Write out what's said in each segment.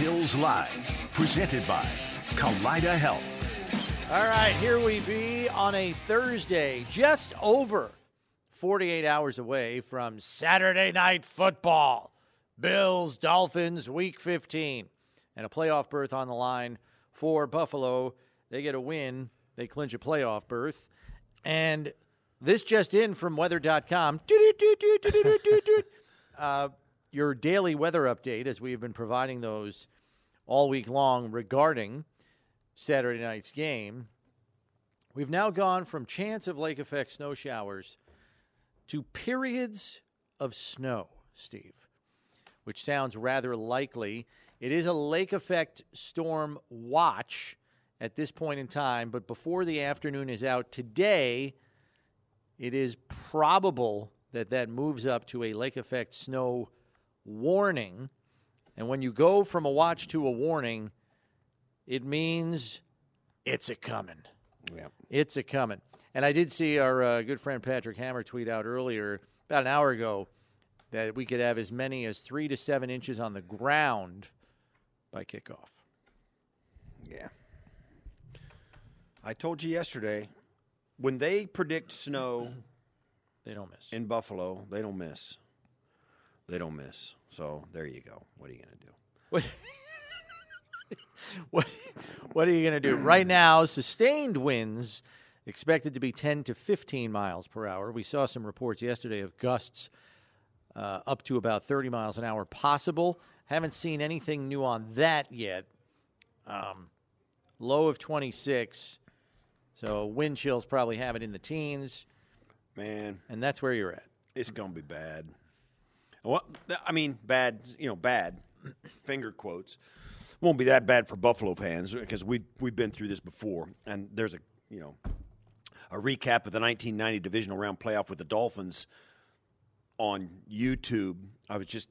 Bills Live, presented by Kaleida Health. All right, here we be on a Thursday, just over 48 hours away from Saturday night football. Bills, Dolphins, week 15, and a playoff berth on the line for Buffalo. They get a win, they clinch a playoff berth. And this just in from weather.com. Uh, your daily weather update, as we have been providing those all week long regarding Saturday night's game. We've now gone from chance of lake effect snow showers to periods of snow, Steve, which sounds rather likely. It is a lake effect storm watch at this point in time, but before the afternoon is out today, it is probable that that moves up to a lake effect snow warning. And when you go from a watch to a warning, it means it's a coming. Yeah. It's a coming. And I did see our uh, good friend Patrick Hammer tweet out earlier, about an hour ago, that we could have as many as three to seven inches on the ground by kickoff. Yeah. I told you yesterday when they predict snow They don't miss. in Buffalo, they don't miss. They don't miss. So there you go. What are you going to do? What, what, what are you going to do? Right now, sustained winds expected to be 10 to 15 miles per hour. We saw some reports yesterday of gusts uh, up to about 30 miles an hour possible. Haven't seen anything new on that yet. Um, low of 26. So wind chills probably have it in the teens, Man, and that's where you're at. it's going to be bad. Well, I mean, bad, you know, bad, finger quotes. Won't be that bad for Buffalo fans because we we've been through this before. And there's a, you know, a recap of the 1990 divisional round playoff with the Dolphins on YouTube. I was just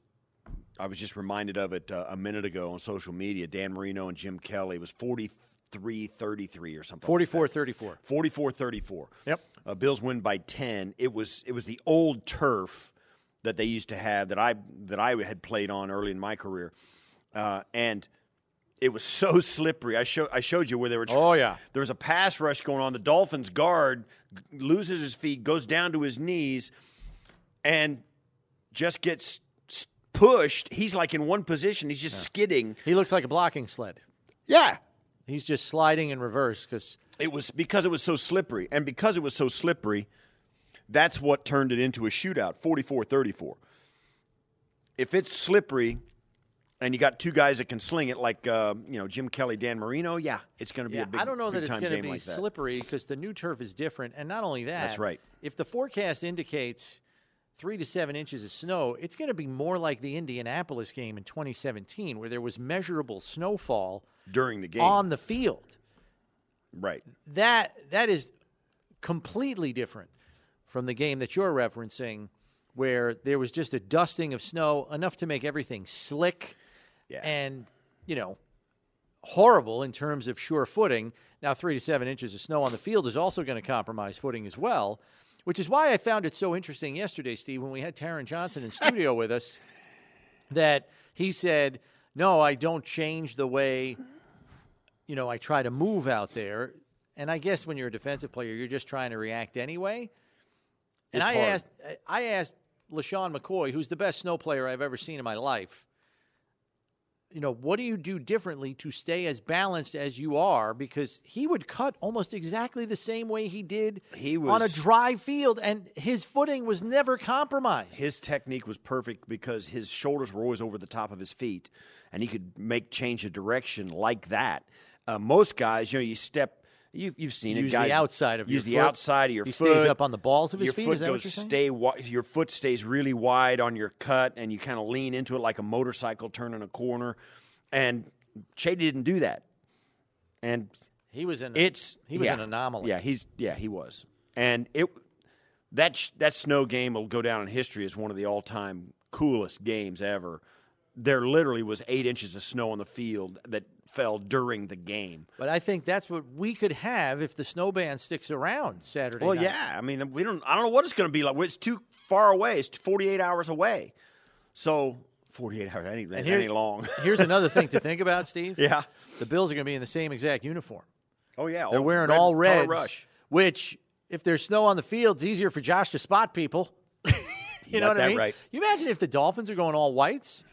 I was just reminded of it uh, a minute ago on social media. Dan Marino and Jim Kelly it was 43-33 or something. like 44 34. 44-34. Yep. Uh, Bills win by 10. It was it was the old turf that they used to have that I that I had played on early in my career. Uh, and it was so slippery. I show I showed you where they were Oh, yeah. There was a pass rush going on. The Dolphins guard g- loses his feet, goes down to his knees and just gets s- pushed. He's like in one position. He's just skidding. He looks like a blocking sled. Yeah. He's just sliding in reverse because It was because it was so slippery. And because it was so slippery, that's what turned it into a shootout 44 34. If it's slippery and you got two guys that can sling it, like uh, you know Jim Kelly, Dan Marino, yeah, it's going to be Yeah, a big I don't know that it's going to be like slippery because the new turf is different, and not only that. That's right. If the forecast indicates three to seven inches of snow, it's going to be more like the Indianapolis game in 2017, where there was measurable snowfall during the game. on the field. right. That that is completely different from the game that you're referencing, where there was just a dusting of snow enough to make everything slick Yeah. and you know horrible in terms of sure footing. Now, three to seven inches of snow on the field is also going to compromise footing as well, which is why I found it so interesting yesterday, Steve, when we had Taron Johnson in studio with us, that he said, "No, I don't change the way, you know, I try to move out there." And I guess when you're a defensive player, you're just trying to react anyway. And I hard. asked, I asked LeSean McCoy, who's the best snow player I've ever seen in my life you know, what do you do differently to stay as balanced as you are? Because he would cut almost exactly the same way he did He was, on a dry field, and his footing was never compromised. His technique was perfect because his shoulders were always over the top of his feet, and he could make change of direction like that. Uh, most guys, you know, you step. You've, you've seen Use it, guys. the outside of use your the foot. outside of your He foot. stays up on the balls of his your feet, Foot is that what you're saying? stay. wi- Your foot stays really wide on your cut, and you kind of lean into it like a motorcycle turning a corner. And Shady didn't do that. And he was an it's he was yeah. an anomaly. Yeah, he's yeah he was, and it that sh- that snow game will go down in history as one of the all time coolest games ever. There literally was eight inches of snow on the field that fell during the game. But I think that's what we could have if the snow ban sticks around Saturday. Well, night. yeah, I mean, we don't. I don't know what it's going to be like. It's too far away. It's 48 hours away. So 48 hours. Ain't, that here- long. Here's another thing to think about, Steve. yeah. The Bills are going to be in the same exact uniform. Oh, yeah. They're all wearing red all reds, Rush. which, if there's snow on the field, it's easier for Josh to spot people. you know got what I mean? right. You imagine if the Dolphins are going all whites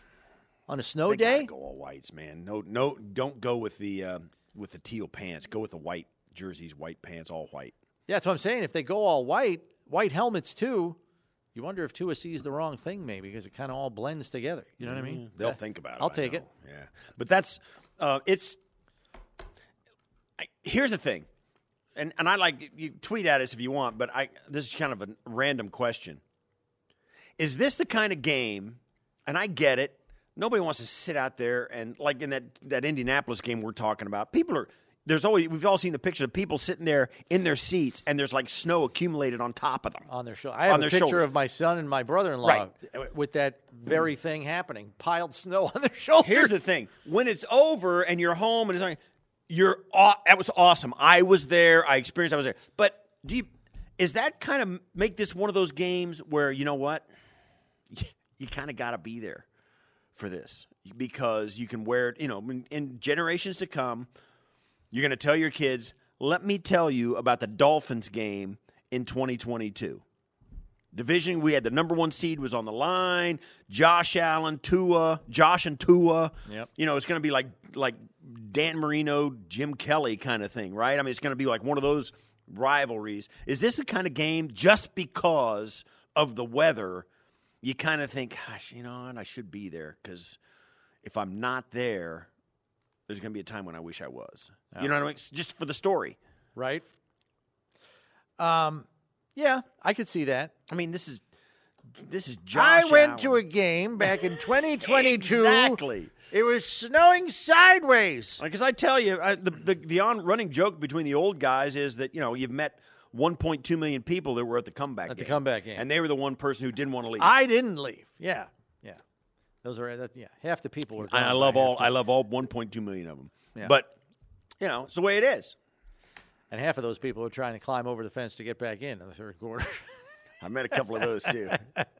on a snow They day? go all whites, man. No, no, don't go with the um, with the teal pants. Go with the white jerseys, white pants, all white. Yeah, that's what I'm saying. If they go all white, white helmets too, you wonder if Tua sees the wrong thing maybe because it kind of all blends together. You know what I mean? They'll Yeah. think about it. I'll take it. Yeah, but that's uh, it's. I, here's the thing, and and I like you tweet at us if you want, but I this is kind of a random question. Is this the kind of game? And I get it. Nobody wants to sit out there and like in that that Indianapolis game we're talking about. People are. There's always we've all seen the picture of people sitting there in their seats and there's like snow accumulated on top of them. On their shoulder. I have a picture shoulders. of my son and my brother-in-law Right. with that very thing happening. Piled snow on their shoulders. Here's the thing: when it's over and you're home and it's like, you're aw- that was awesome. I was there. I experienced. I was there. But do you? Is that kind of make this one of those games where you know what? You kind of got to be there for this because you can wear it. You know, in, in generations to come, you're going to tell your kids. Let me tell you about the Dolphins game in 2022 division. We had the number one seed was on the line. Josh Allen, Tua, Josh and Tua. Yep. You know, it's going to be like like Dan Marino, Jim Kelly kind of thing, right? I mean, it's going to be like one of those rivalries. Is this the kind of game just because of the weather? You kind of think, gosh, you know, and I should be there because if I'm not there, there's going to be a time when I wish I was. You know what I mean? It's Just for the story. right? Um, yeah, I could see that. I mean, this is this is Josh. I went to a game back in 2022. Exactly. It was snowing sideways. Because I tell you, I, the, the the on running joke between the old guys is that you know you've met 1.2 million people that were at the comeback At the comeback game. and they were the one person who didn't want to leave. I didn't leave. Yeah, yeah. Those are that. Yeah, half the people were. Gone I love all. I love all 1.2 million of them. Yeah. But you know, it's the way it is. and half of those people are trying to climb over the fence to get back in in the third quarter. I met a couple of those too.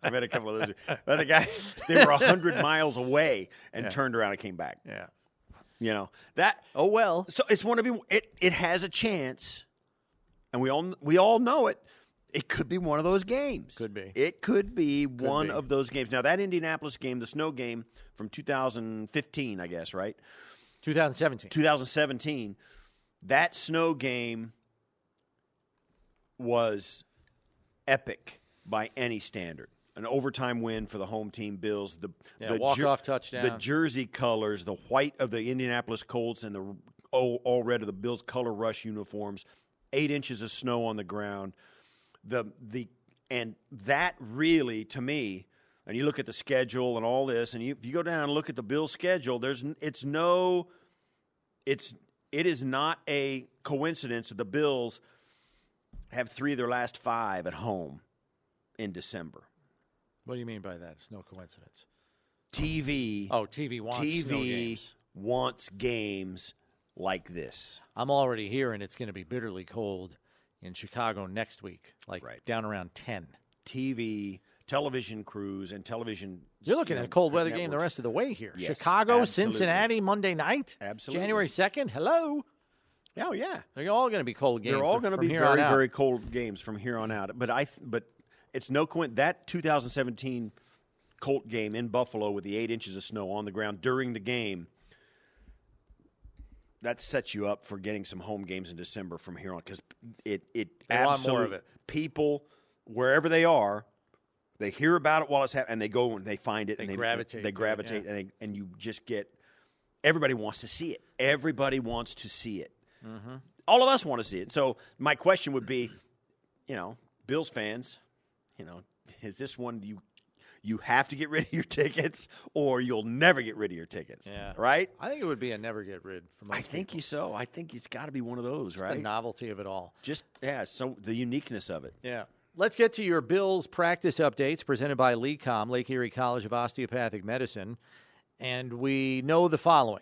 I met a couple of those. But the guy, they were hundred miles away and turned around and came back. yeah. You know that. Oh well. So it's one of it. It has a chance, and we all we all know it. It could be one of those games. Could be. It could be one be. of those games. Now that Indianapolis game, the snow game from 2015, I guess, right? 2017. 2017. That snow game was epic by any standard. An overtime win for the home team Bills. The Yeah, the walk-off The touchdown. The jersey colors, the white of the Indianapolis Colts and the all, all red of the Bills color rush uniforms. Eight inches of snow on the ground. The the and that really to me. And you look at the schedule and all this, and you, if you go down and look at the Bills' schedule, there's it's no it's it is not a coincidence that the Bills have three of their last five at home in December. What do you mean by that? It's no coincidence. TV Oh, TV wants TV games. wants games like this. I'm already here, and it's going to be bitterly cold in Chicago next week, like Right. down around 10. TV, television crews, and television. You're looking you at a cold weather game the rest of the way here. Yes, Chicago, absolutely. Cincinnati, Monday night. Absolutely. January 2nd. Hello. Oh yeah, They're all going to be cold games. they're all going to be very very cold games from here on out. But I th- but it's no coincidence that 2017 Colt game in Buffalo with the eight inches of snow on the ground during the game. That sets you up for getting some home games in December from here on because it it They more of absolutely it. people wherever they are they hear about it while it's happening and they go and they find it They and they gravitate they it, gravitate yeah. and, they, and you just get everybody wants to see it everybody wants to see it Mm-hmm. all of us want to see it so my question would be you know bills fans you know is this one you you have to get rid of your tickets or you'll never get rid of your tickets Yeah. right I think it would be a never get rid for most i think you so i think it's got to be one of those right the novelty of it all. just yeah so the uniqueness of it Yeah. Let's get to your Bills practice updates presented by LECOM, Lake Erie College of Osteopathic Medicine. And we know the following.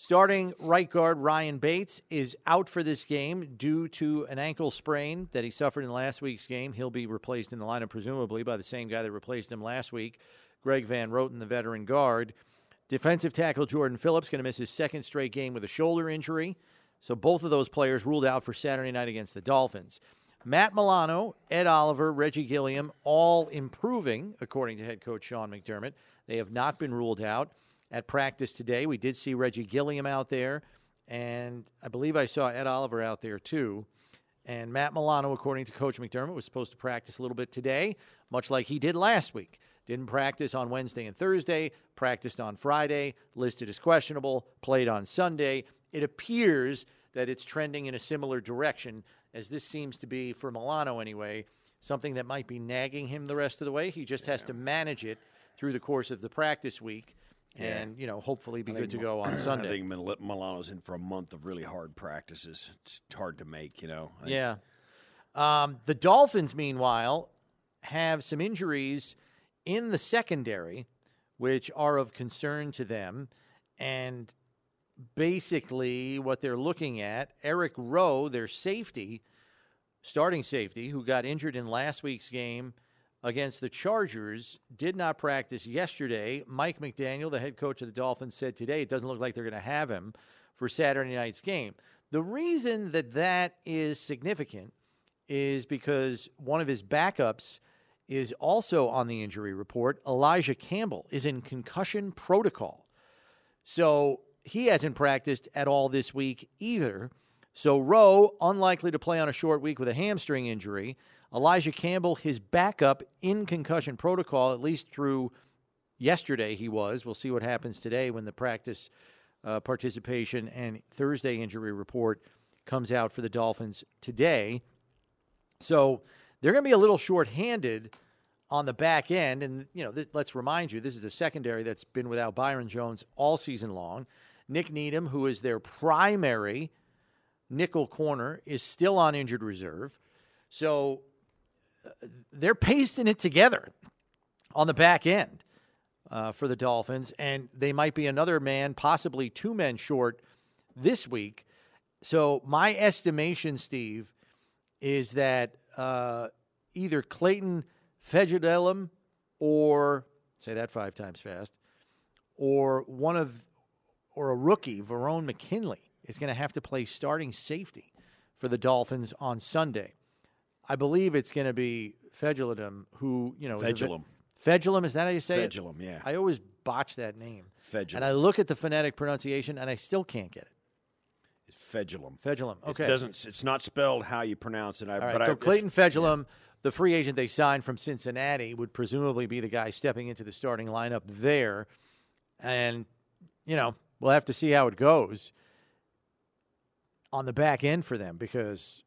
Starting right guard Ryan Bates is out for this game due to an ankle sprain that he suffered in last week's game. He'll be replaced in the lineup, presumably, by the same guy that replaced him last week. Greg Van Roten, the veteran guard. Defensive tackle Jordan Phillips going to miss his second straight game with a shoulder injury. So both of those players ruled out for Saturday night against the Dolphins. Matt Milano, Ed Oliver, Reggie Gilliam, all improving, according to head coach Sean McDermott. They have not been ruled out at practice today. We did see Reggie Gilliam out there, and I believe I saw Ed Oliver out there too. And Matt Milano, according to Coach McDermott, was supposed to practice a little bit today, much like he did last week. Didn't practice on Wednesday and Thursday, practiced on Friday, listed as questionable, played on Sunday. It appears that it's trending in a similar direction, as this seems to be, for Milano anyway, something that might be nagging him the rest of the way. He just has to manage it through the course of the practice week and, you know, hopefully be good to go on Sunday. I think Mil- Milano's in for a month of really hard practices. It's hard to make, you know. I- Yeah. Um, the Dolphins, meanwhile, have some injuries in the secondary, which are of concern to them. And basically, what they're looking at, Eric Rowe, their safety, starting safety, who got injured in last week's game against the Chargers, did not practice yesterday. Mike McDaniel, the head coach of the Dolphins, said today it doesn't look like they're going to have him for Saturday night's game. The reason that that is significant is because one of his backups is also on the injury report. Elijah Campbell is in concussion protocol. So he hasn't practiced at all this week either. So Rowe, unlikely to play on a short week with a hamstring injury. Elijah Campbell, his backup in concussion protocol, at least through yesterday, he was. We'll see what happens today when the practice uh, participation and Thursday injury report comes out for the Dolphins today. So they're going to be a little short-handed on the back end. And, you know, let's remind you, this is a secondary that's been without Byron Jones all season long. Nik Needham, who is their primary nickel corner, is still on injured reserve. So they're pasting it together on the back end uh, for the Dolphins. And they might be another man, possibly two men short this week. So my estimation, Steve, is that uh, either Clayton Fejedelem or say that five times fast, or one of or a rookie, Verone McKinley, is going to have to play starting safety for the Dolphins on Sunday. I believe it's going to be Fejedelem, who you know is a bit- Fejedelem. Fejedelem, is that how you say it? Fejedelem, yeah. I always botch that name. Fejedelem. And I look at the phonetic pronunciation, and I still can't get it. It's Fejedelem. Fejedelem. Okay. It doesn't. It's not spelled how you pronounce it. I, All right, so I, Clayton Fejedelem, the free agent they signed from Cincinnati, would presumably be the guy stepping into the starting lineup there. And, you know, we'll have to see how it goes on the back end for them because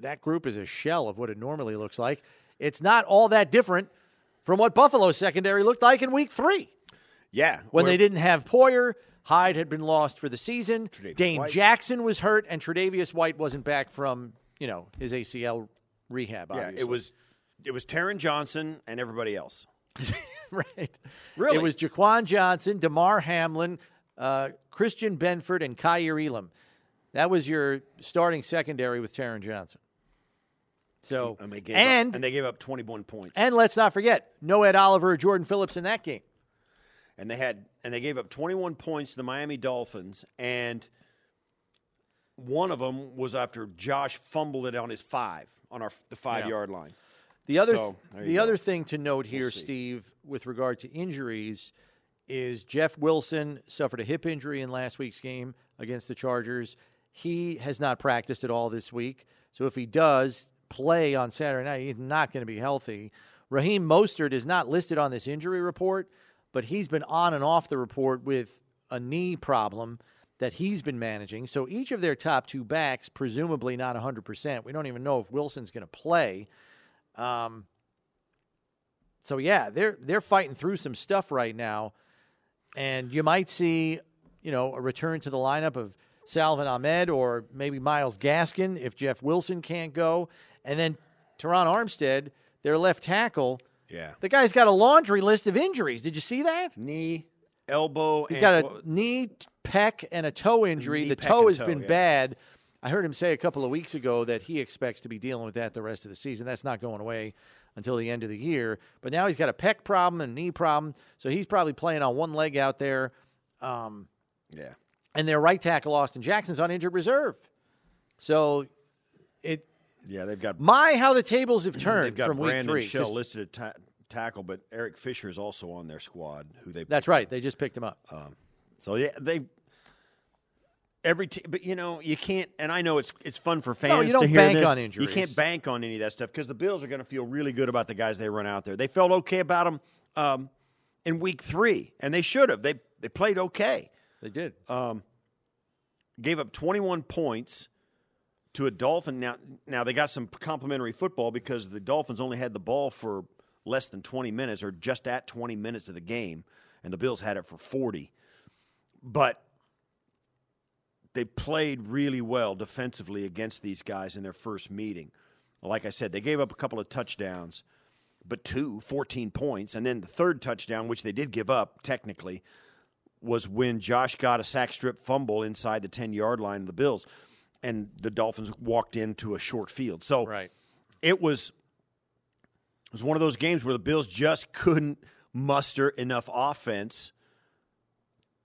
that group is a shell of what it normally looks like. It's not all that different from what Buffalo's secondary looked like in week three Yeah. when they didn't have Poyer. Hyde had been lost for the season. Tre'Davious Dane White. Jackson was hurt, and Tre'Davious White wasn't back from you know his ACL rehab. Yeah, obviously. it was. It was Taron Johnson and everybody else. right. Really? It was Jaquan Johnson, Damar Hamlin, uh, Christian Benford, and Kaiir Elam. That was your starting secondary with Taron Johnson. So And they gave and up, and they gave up 21 points. and let's not forget no Ed Oliver or Jordan Phillips in that game. and they had and they gave up 21 points to the Miami Dolphins and one of them was after Josh fumbled it on his 5 on our the 5 Yeah. yard line. The other So, the go. other thing to note here, see. Steve, with regard to injuries, is Jeff Wilson suffered a hip injury in last week's game against the Chargers. He has not practiced at all this week. So if he does play on Saturday night, he's not going to be healthy. Raheem Mostert is not listed on this injury report, but he's been on and off the report with a knee problem that he's been managing. So each of their top two backs, presumably not 100%. We don't even know if Wilson's going to play. Um, so yeah, they're they're fighting through some stuff right now, and you might see, you know, a return to the lineup of Salvon Ahmed or maybe Myles Gaskin if Jeff Wilson can't go, and then Terron Armstead, their left tackle. Yeah. The guy's got a laundry list of injuries. Did you see that? Knee, elbow, He's got a knee, pec, and a toe injury. Knee, the toe has toe, been yeah. bad. I heard him say a couple of weeks ago that he expects to be dealing with that the rest of the season. That's not going away until the end of the year. But now he's got a pec problem and knee problem, so he's probably playing on one leg out there. Um, Yeah. and their right tackle Austin Jackson's on injured reserve. So it Yeah, they've got my how the tables have turned. they've got from week Brandon three. Shell listed at ta- tackle, but Eric Fisher is also on their squad. Who they That's right. They just picked him up. So yeah, they every t- but you know you can't. And I know it's it's fun for fans no, you don't to hear bank this. on You can't bank on any of that stuff because the Bills are going to feel really good about the guys they run out there. They felt okay about them um, in week three, and they should have. They they played okay. They did. Gave up 21 points to a Dolphin. Now now they got some complimentary football because the Dolphins only had the ball for less than 20 minutes or just at 20 minutes of the game, and the Bills had it for 40. But they played really well defensively against these guys in their first meeting. Like I said, they gave up a couple of touchdowns, but two, 14 points. And then the third touchdown, which they did give up technically, was when Josh got a sack strip fumble inside the 10 yard line of the Bills. And the Dolphins walked into a short field. So Right. it was it was one of those games where the Bills just couldn't muster enough offense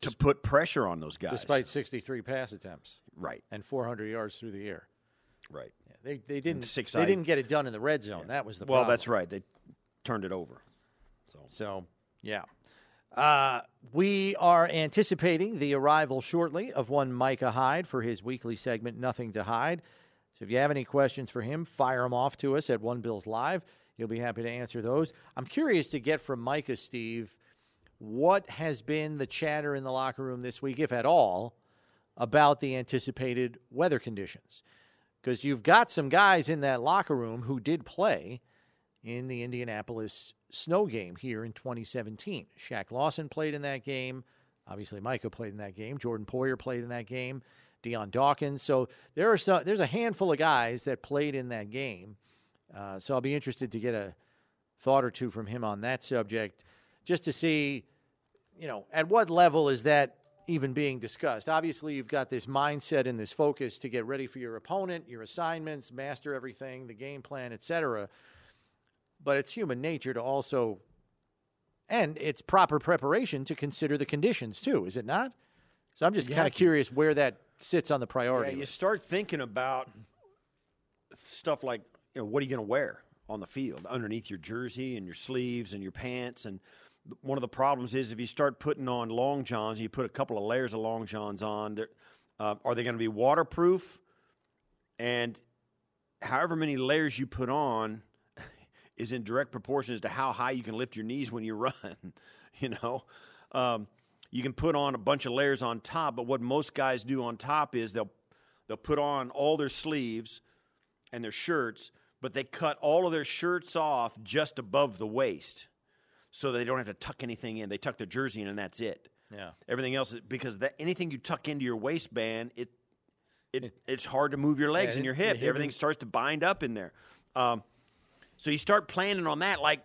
to put pressure on those guys. Despite 63 pass attempts right, and 400 yards through the air. right. Yeah, they, they didn't six they didn't get it done in the red zone. That was the Well, problem. that's right. They turned it over. So, yeah. Uh, we are anticipating the arrival shortly of one Micah Hyde for his weekly segment, Nothing to Hide. So if you have any questions for him, fire them off to us at One Bills Live. He'll be happy to answer those. I'm curious to get from Micah, Steve, what has been the chatter in the locker room this week, if at all, about the anticipated weather conditions? Because you've got some guys in that locker room who did play in the Indianapolis snow game here in 2017. Shaq Lawson played in that game. Obviously, Micah played in that game. Jordan Poyer played in that game. Dion Dawkins. So there are some, there's a handful of guys that played in that game. Uh, so I'll be interested to get a thought or two from him on that subject, just to see, you know, at what level is that even being discussed? Obviously, you've got this mindset and this focus to get ready for your opponent, your assignments, master everything, the game plan, etc but it's human nature to also and it's proper preparation to consider the conditions too is it not so i'm just kind of curious where that sits on the priority. Yeah, you start thinking about stuff like, you know, what are you going to wear on the field underneath your jersey and your sleeves and your pants? And one of the problems is if you start putting on long johns, you put a couple of layers of long johns on. Uh, are they going to be waterproof? And however many layers you put on is in direct proportion as to how high you can lift your knees when you run. you know, um, you can put on a bunch of layers on top, but what most guys do on top is they'll they'll put on all their sleeves and their shirts, but they cut all of their shirts off just above the waist, so they don't have to tuck anything in. They tuck their jersey in, and that's it. yeah Everything else is because that anything you tuck into your waistband, it it, it's hard to move your legs Yeah, and your hip. Everything starts to bind up in there. Um, so you start planning on that, like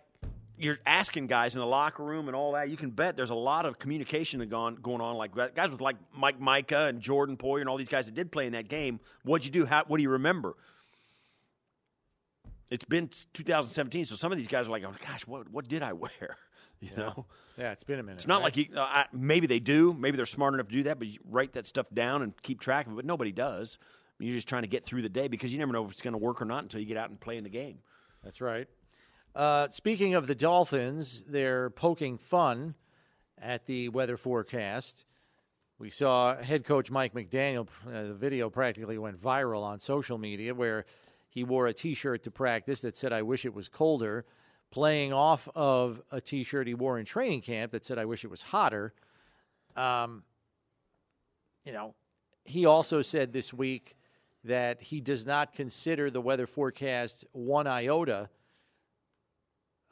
you're asking guys in the locker room and all that. You can bet there's a lot of communication going going on. Like guys with like Mike Micah and Jordan Poyer and all these guys that did play in that game. What'd you do? How, what do you remember? It's been 2017, so some of these guys are like, "Oh gosh, what what did I wear?" You know. yeah it's been a minute It's not like you. Uh, I, maybe they do. Maybe they're smart enough to do that, but you write that stuff down and keep track of it. But nobody does. You're just trying to get through the day because you never know if it's going to work or not until you get out and play in the game. That's right. Uh, speaking of the dolphins they're poking fun at the weather forecast. We saw head coach mike mcdaniel uh, the video practically went viral on social media where he wore a t-shirt to practice that said i wish it was colder playing off of a t-shirt he wore in training camp that said i wish it was hotter. Um, you know he also said this week that he does not consider the weather forecast one iota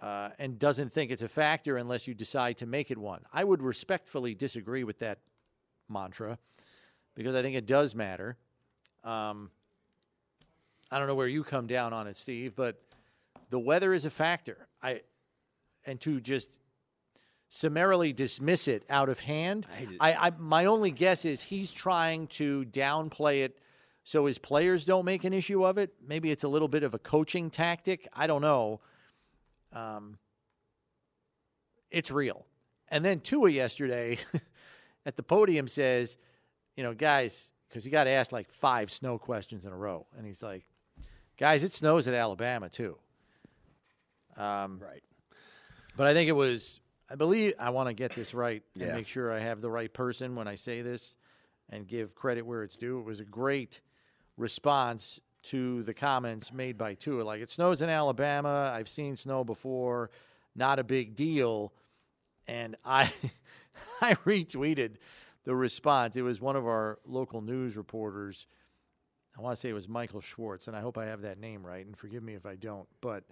uh, and doesn't think it's a factor unless you decide to make it one. I would respectfully disagree with that mantra because I think it does matter. Um, I don't know where you come down on it, Steve, but the weather is a factor. I and to just summarily dismiss it out of hand. it. I, I my only guess is he's trying to downplay it so his players don't make an issue of it. Maybe it's a little bit of a coaching tactic. I don't know. Um, it's real. And then Tua yesterday at the podium says, you know, guys, because he got asked like five snow questions in a row, and he's like, guys, it snows at Alabama too. Um, Right. but I think it was, I believe, I want to get this right and Yeah. make sure I have the right person when I say this and give credit where it's due. It was a great response to the comments made by Tua. Like, it snows in Alabama. I've seen snow before. Not a big deal. And I, I retweeted the response. It was one of our local news reporters. I want to say it was Michael Schwartz, and I hope I have that name right. And forgive me if I don't. But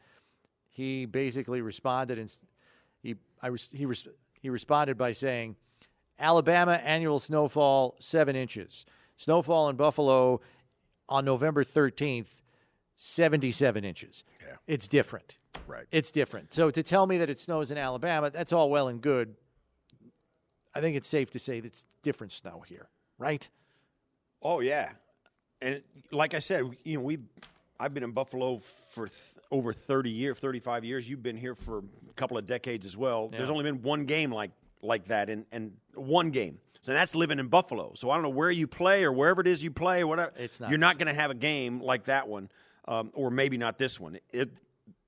he basically responded and he I res, he res, he responded by saying, "Alabama annual snowfall seven inches. Snowfall in Buffalo on November thirteenth, seventy-seven inches. Yeah. It's different. Right. It's different. So to tell me that it snows in Alabama, that's all well and good. I think it's safe to say that it's different snow here, right? Oh yeah, and like I said, you know we, I've been in Buffalo for th- over thirty years, thirty five years. You've been here for a couple of decades as well. There's only been one game like like that, and and one game. So that's living in Buffalo. So I don't know where you play or wherever it is you play, whatever. It's not You're not going to have a game like that one, um, or maybe not this one. It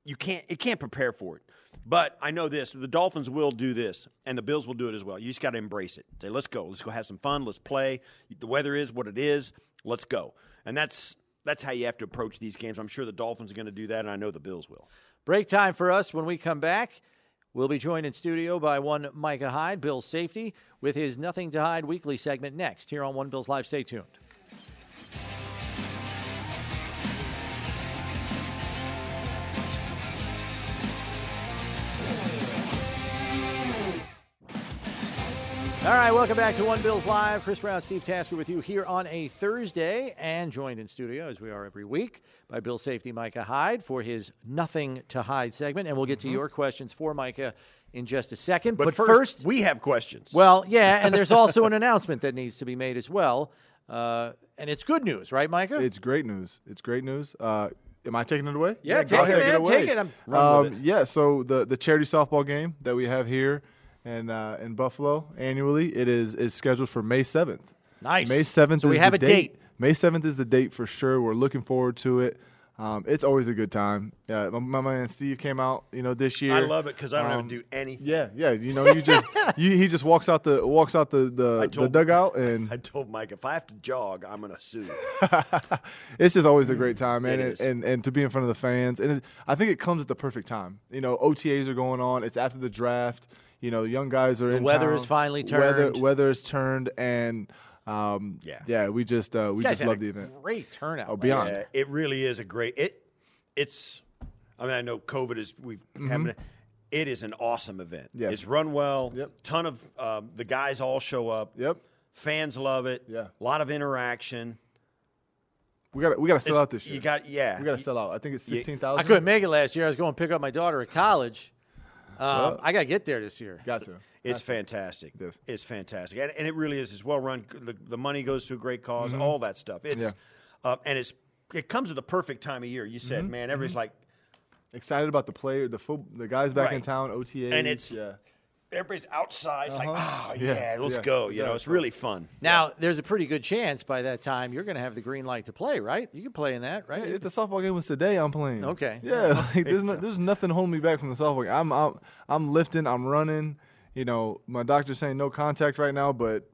you can't it can't prepare for it. But I know this: the Dolphins will do this, and the Bills will do it as well. You just got to embrace it. Say, "Let's go. Let's go have some fun. Let's play. The weather is what it is. Let's go." And that's that's how you have to approach these games. I'm sure the Dolphins are going to do that, and I know the Bills will. Break time for us when we come back. We'll be joined in studio by one Micah Hyde, Bill's safety, with his Nothing to Hide weekly segment next here on One Bills Live. Stay tuned. All right, welcome back to One Bills Live. Chris Brown, Steve Tasker with you here on a Thursday, and joined in studio as we are every week by Bill Safety Micah Hyde for his Nothing to Hide segment, and we'll get to your questions for Micah in just a second. But, first, we have questions. well, yeah, and there's also an announcement that needs to be made as well, uh, and it's good news, right, Micah? It's great news. It's great news. Uh, am I taking it away? Yeah, I'll take it, man. Take it. I'm- Run with Um, yeah. So the the charity softball game that we have here in uh, in Buffalo annually, it is is scheduled for May seventh. Nice. May seventh. So we is have the a date. May seventh is the date for sure. We're looking forward to it. Um, it's always a good time. Uh, my, my man Steve came out, you know, this year. I love it because I don't have Um, to do anything. Yeah, yeah. You know, you just you, he just walks out the walks out the the, the dugout and I told Mike if I have to jog, I'm going to sue. it's just always a great time, man, It and, and and to be in front of the fans, and it, I think it comes at the perfect time. You know, OTAs are going on. It's after the draft. You know, young guys are in. weather town. is finally Weather, turned. weather is turned, and um, Yeah. yeah, we just uh, we just love the event. Great turnout. Oh, last beyond. Yeah, it really is a great. It it's. I mean, I know COVID is we've having. It is an awesome event. Mm-hmm. Yeah. It's run well. Yep. Ton of um, the guys all show up. Yep, Fans love it. Yeah. A lot of interaction. we got we got to sell It's- out this year. You got yeah. we got to sell out. I think it's you- fifteen I couldn't make it last year. I was going to pick up my daughter at college. Um, I got to get there this year. Got to. It's fantastic. Is. It's fantastic, and, and it really is. It's well run. The, the money goes to a great because All that stuff. It's Mm-hmm. Yeah. uh, and it's it comes at the perfect time of year. You said, Mm-hmm. man, everybody's like Excited about the player, the foot, the guys back in town, OTA, And it's- yeah. Everybody's outside. It's like, oh Yeah, yeah, let's yeah, go. You know, yeah. it's really fun. Now, there's a pretty good chance by that time you're going to have the green light to play, right? You can play in that, right? If the softball game was today, I'm playing. Okay. Yeah, like, there's no, there's nothing holding me back from the softball game. I'm I'm I'm lifting, I'm running. You know, my doctor's saying no contact right now, but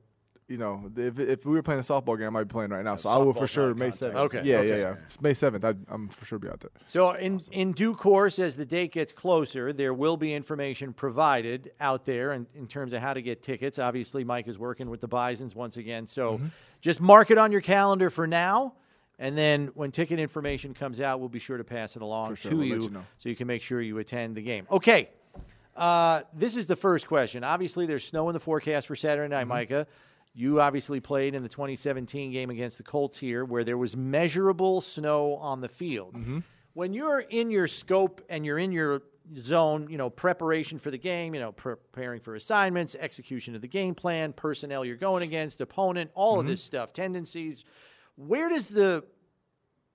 you know, if if we were playing a softball game, I might be playing right now. So I will for sure May seventh. Okay, Yeah, okay. yeah, yeah. May seventh. I'm for sure be out there. So, in in due course, as the date gets closer, there will be information provided out there in, in terms of how to get tickets. Obviously, Mike is working with the Bisons once again, so Mm-hmm. just mark it on your calendar for now. And then when ticket information comes out, we'll be sure to pass it along sure, to we'll you, you know. so you can make sure you attend the game. Okay. Uh, this is the first question. Obviously, there's snow in the forecast for Saturday night, Mm-hmm. Micah. You obviously played in the 2017 game against the Colts here, where there was measurable snow on the field. Mm-hmm. When you're in your scope and you're in your zone, you know, preparation for the game, you know, preparing for assignments, execution of the game plan, personnel you're going against, opponent, all Mm-hmm. of this stuff, tendencies. Where does the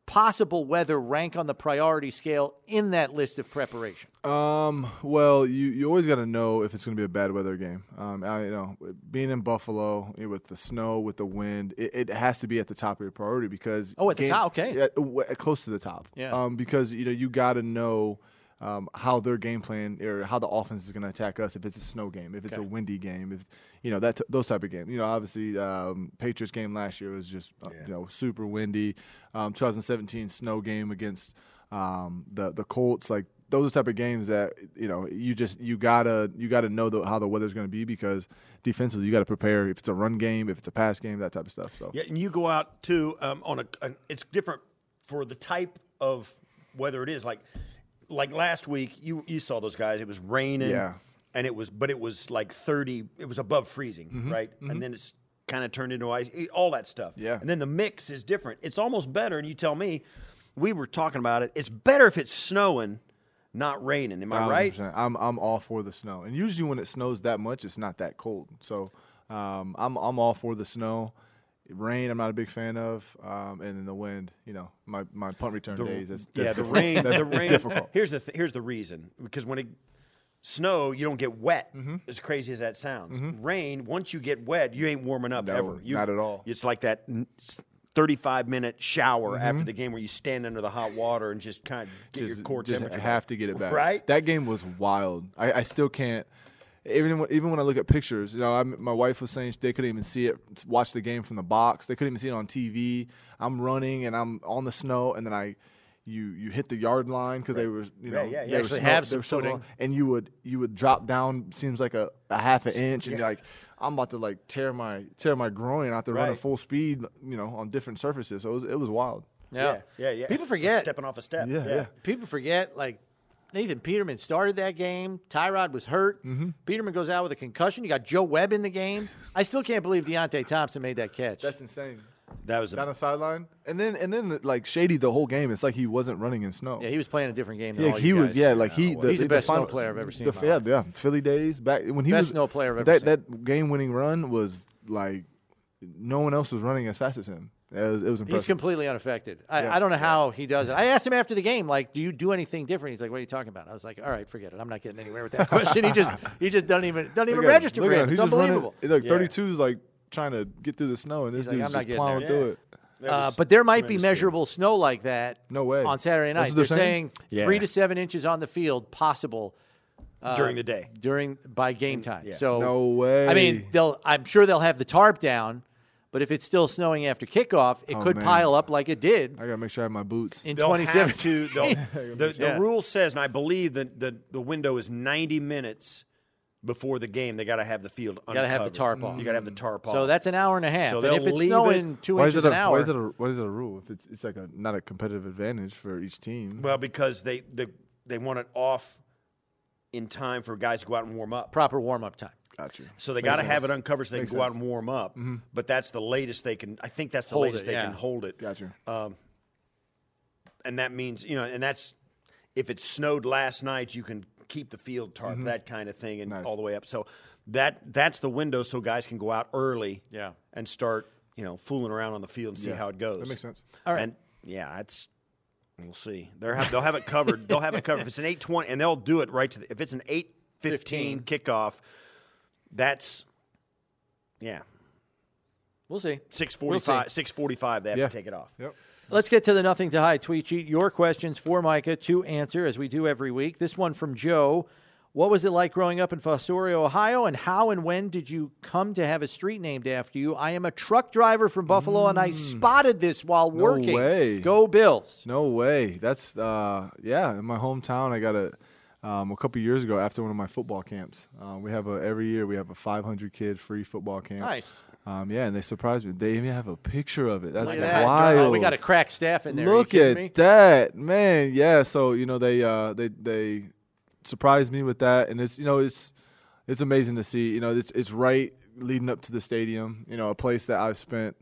possible weather rank on the priority scale in that list of preparation? Um, well, you, you always got to know if it's going to be a bad weather game. Um, I, you know, being in Buffalo with the snow, with the wind, it, it has to be at the top of your priority because Oh, at the top, okay. yeah, close to the top. Yeah. Um, because you know you got to know. Um, how their game plan or how the offense is going to attack us if it's a snow game, if it's a windy game, if you know that t- those type of games. You know, obviously, um, Patriots game last year was just uh, you know super windy. Um, 2017 snow game against um, the the Colts, like those are type of games that you know you just you gotta you gotta know the, how the weather's going to be because defensively you got to prepare if it's a run game, if it's a pass game, that type of stuff. So Yeah, and you go out too um, on a. An, it's different for the type of weather it is. Like, like last week, you you saw those guys. It was raining. Yeah. And it was, but it was like thirty. It was above freezing, Mm-hmm. right? And then it's kind of turned into ice. All that stuff. Yeah. And then the mix is different. It's almost better. And you tell me, we were talking about it. It's better if it's snowing, not raining. Am I right? 100%. I'm I'm all for the snow, and usually when it snows that much, it's not that cold. So um, I'm I'm all for the snow. Rain, I'm not a big fan of, um, and then the wind. You know, my, my punt return days. That's, that's yeah, the rain. That's, the rain. difficult. Here's the th- here's the reason because when it snow, you don't get wet. Mm-hmm. As crazy as that sounds, rain. Once you get wet, you ain't warming up No, ever. You, not at all. It's like that. n- s- 35 minute shower Mm-hmm. after the game where you stand under the hot water and just kind of get just, your core just temperature. have to get it back. Right? That game was wild. I, I still can't. Even when, even when I look at pictures, you know, i my wife was saying they couldn't even see it. Watch the game from the box. They couldn't even see it on TV. I'm running and I'm on the snow, and then I, you you hit the yard line because they were you know Yeah, yeah, you they were actually snow- have they some were snow- footing. and you would you would drop down seems like a, a half an inch, and you're like I'm about to like tear my tear my groin out there running Right. full speed, you know, on different surfaces. So it was, it was wild. yeah, yeah, yeah. People forget. stepping off a step. Yeah, yeah. People forget, like, Nathan Peterman started that game. Tyrod was hurt. Mm-hmm. Peterman goes out with a concussion. You got Joe Webb in the game. I still can't believe Deonte Thompson made that catch. That's insane. That was a down the sideline, and then and then like Shady the whole game. It's like he wasn't running in snow. yeah, he was playing a different game than Yeah, all he you was. Yeah, like he. He's the best snow final- player I've ever seen The, in my yeah, life. yeah, Philly days back when he Best was snow player I've ever that seen. that game winning run was like no one else was running as fast as him. It was, it was He's completely unaffected. I, Yeah. I don't know how he does it. I asked him after the game, like, "Do you do anything different?" He's like, "What are you talking about?" I was like, "All right, forget it. I'm not getting anywhere with that question." he just he just doesn't even doesn't even at register Look for at him. him. It's He's running- unbelievable. Look, Yeah. 32 is like trying to get through the snow, and this He's like, dude's "I'm just plowing there." through Yeah. it. that Uh, but there might be tremendous game. measurable snow like that. No way. on Saturday night. They're they're saying saying? three to seven inches on the field possible during the day. during by game time. yeah. So No way. I mean, they'll. I'm sure they'll have the tarp down, but if it's still snowing after kickoff, it Oh, could man. pile up like it did I gotta make sure I have my boots. in They'll 2017. to. the the Yeah. rule says, and I believe that the, the window is 90 minutes before the game. They got to have the field. You got to have the tarp off. You got to have the tarp off. So that's an hour and a half. So and if it's leave snowing it- two Why is inches it a an hour, why is it a why is it a rule? If it's it's like a not a competitive advantage for each team. well because they they, they want it off in time for guys to go out and warm up. proper warm up time. Got you. So they got to have it uncovered so they Makes can go out sense. and warm up. Mm-hmm. But that's the latest they can. I think that's the Hold latest it, they yeah. can hold it. Got you. Um, and that means you know, and that's if it snowed last night, you can keep the field tarp, mm-hmm. that kind of thing, and Nice. all the way up. So that that's the window, so guys can go out early. Yeah. And start you know fooling around on the field and see Yeah. how it goes. That makes sense. All right. And yeah, it's we'll see. They'll have they'll have it covered. they'll have it covered. If it's an eight twenty, and they'll do it right to the, if it's an eight fifteen kickoff. That's yeah We'll see. six We'll forty see. five. Six forty five. They have Yeah. to take it off. Yep. Let's get to the nothing to hide tweet sheet. Your questions for Micah to answer as we do every week. This one from Joe. What was it like growing up in Fostoria, Ohio, and how and when did you come to have a street named after you? I am a truck driver from Buffalo, and I spotted this while working. way. Go Bills! No way. That's uh, yeah. In my hometown, I got a um, a couple years ago after one of my football camps. Uh, we have a every year we have a 500 kid free football camp. Nice. Um, yeah, and they surprised me. They even have a picture of it. That's Look at that. wild. Oh, we got a crack staff in there. Look at me? that, man. Yeah. So you know they uh, they they surprised me with that, and it's you know it's it's amazing to see. You know it's it's right leading up to the stadium. You know a place that I've spent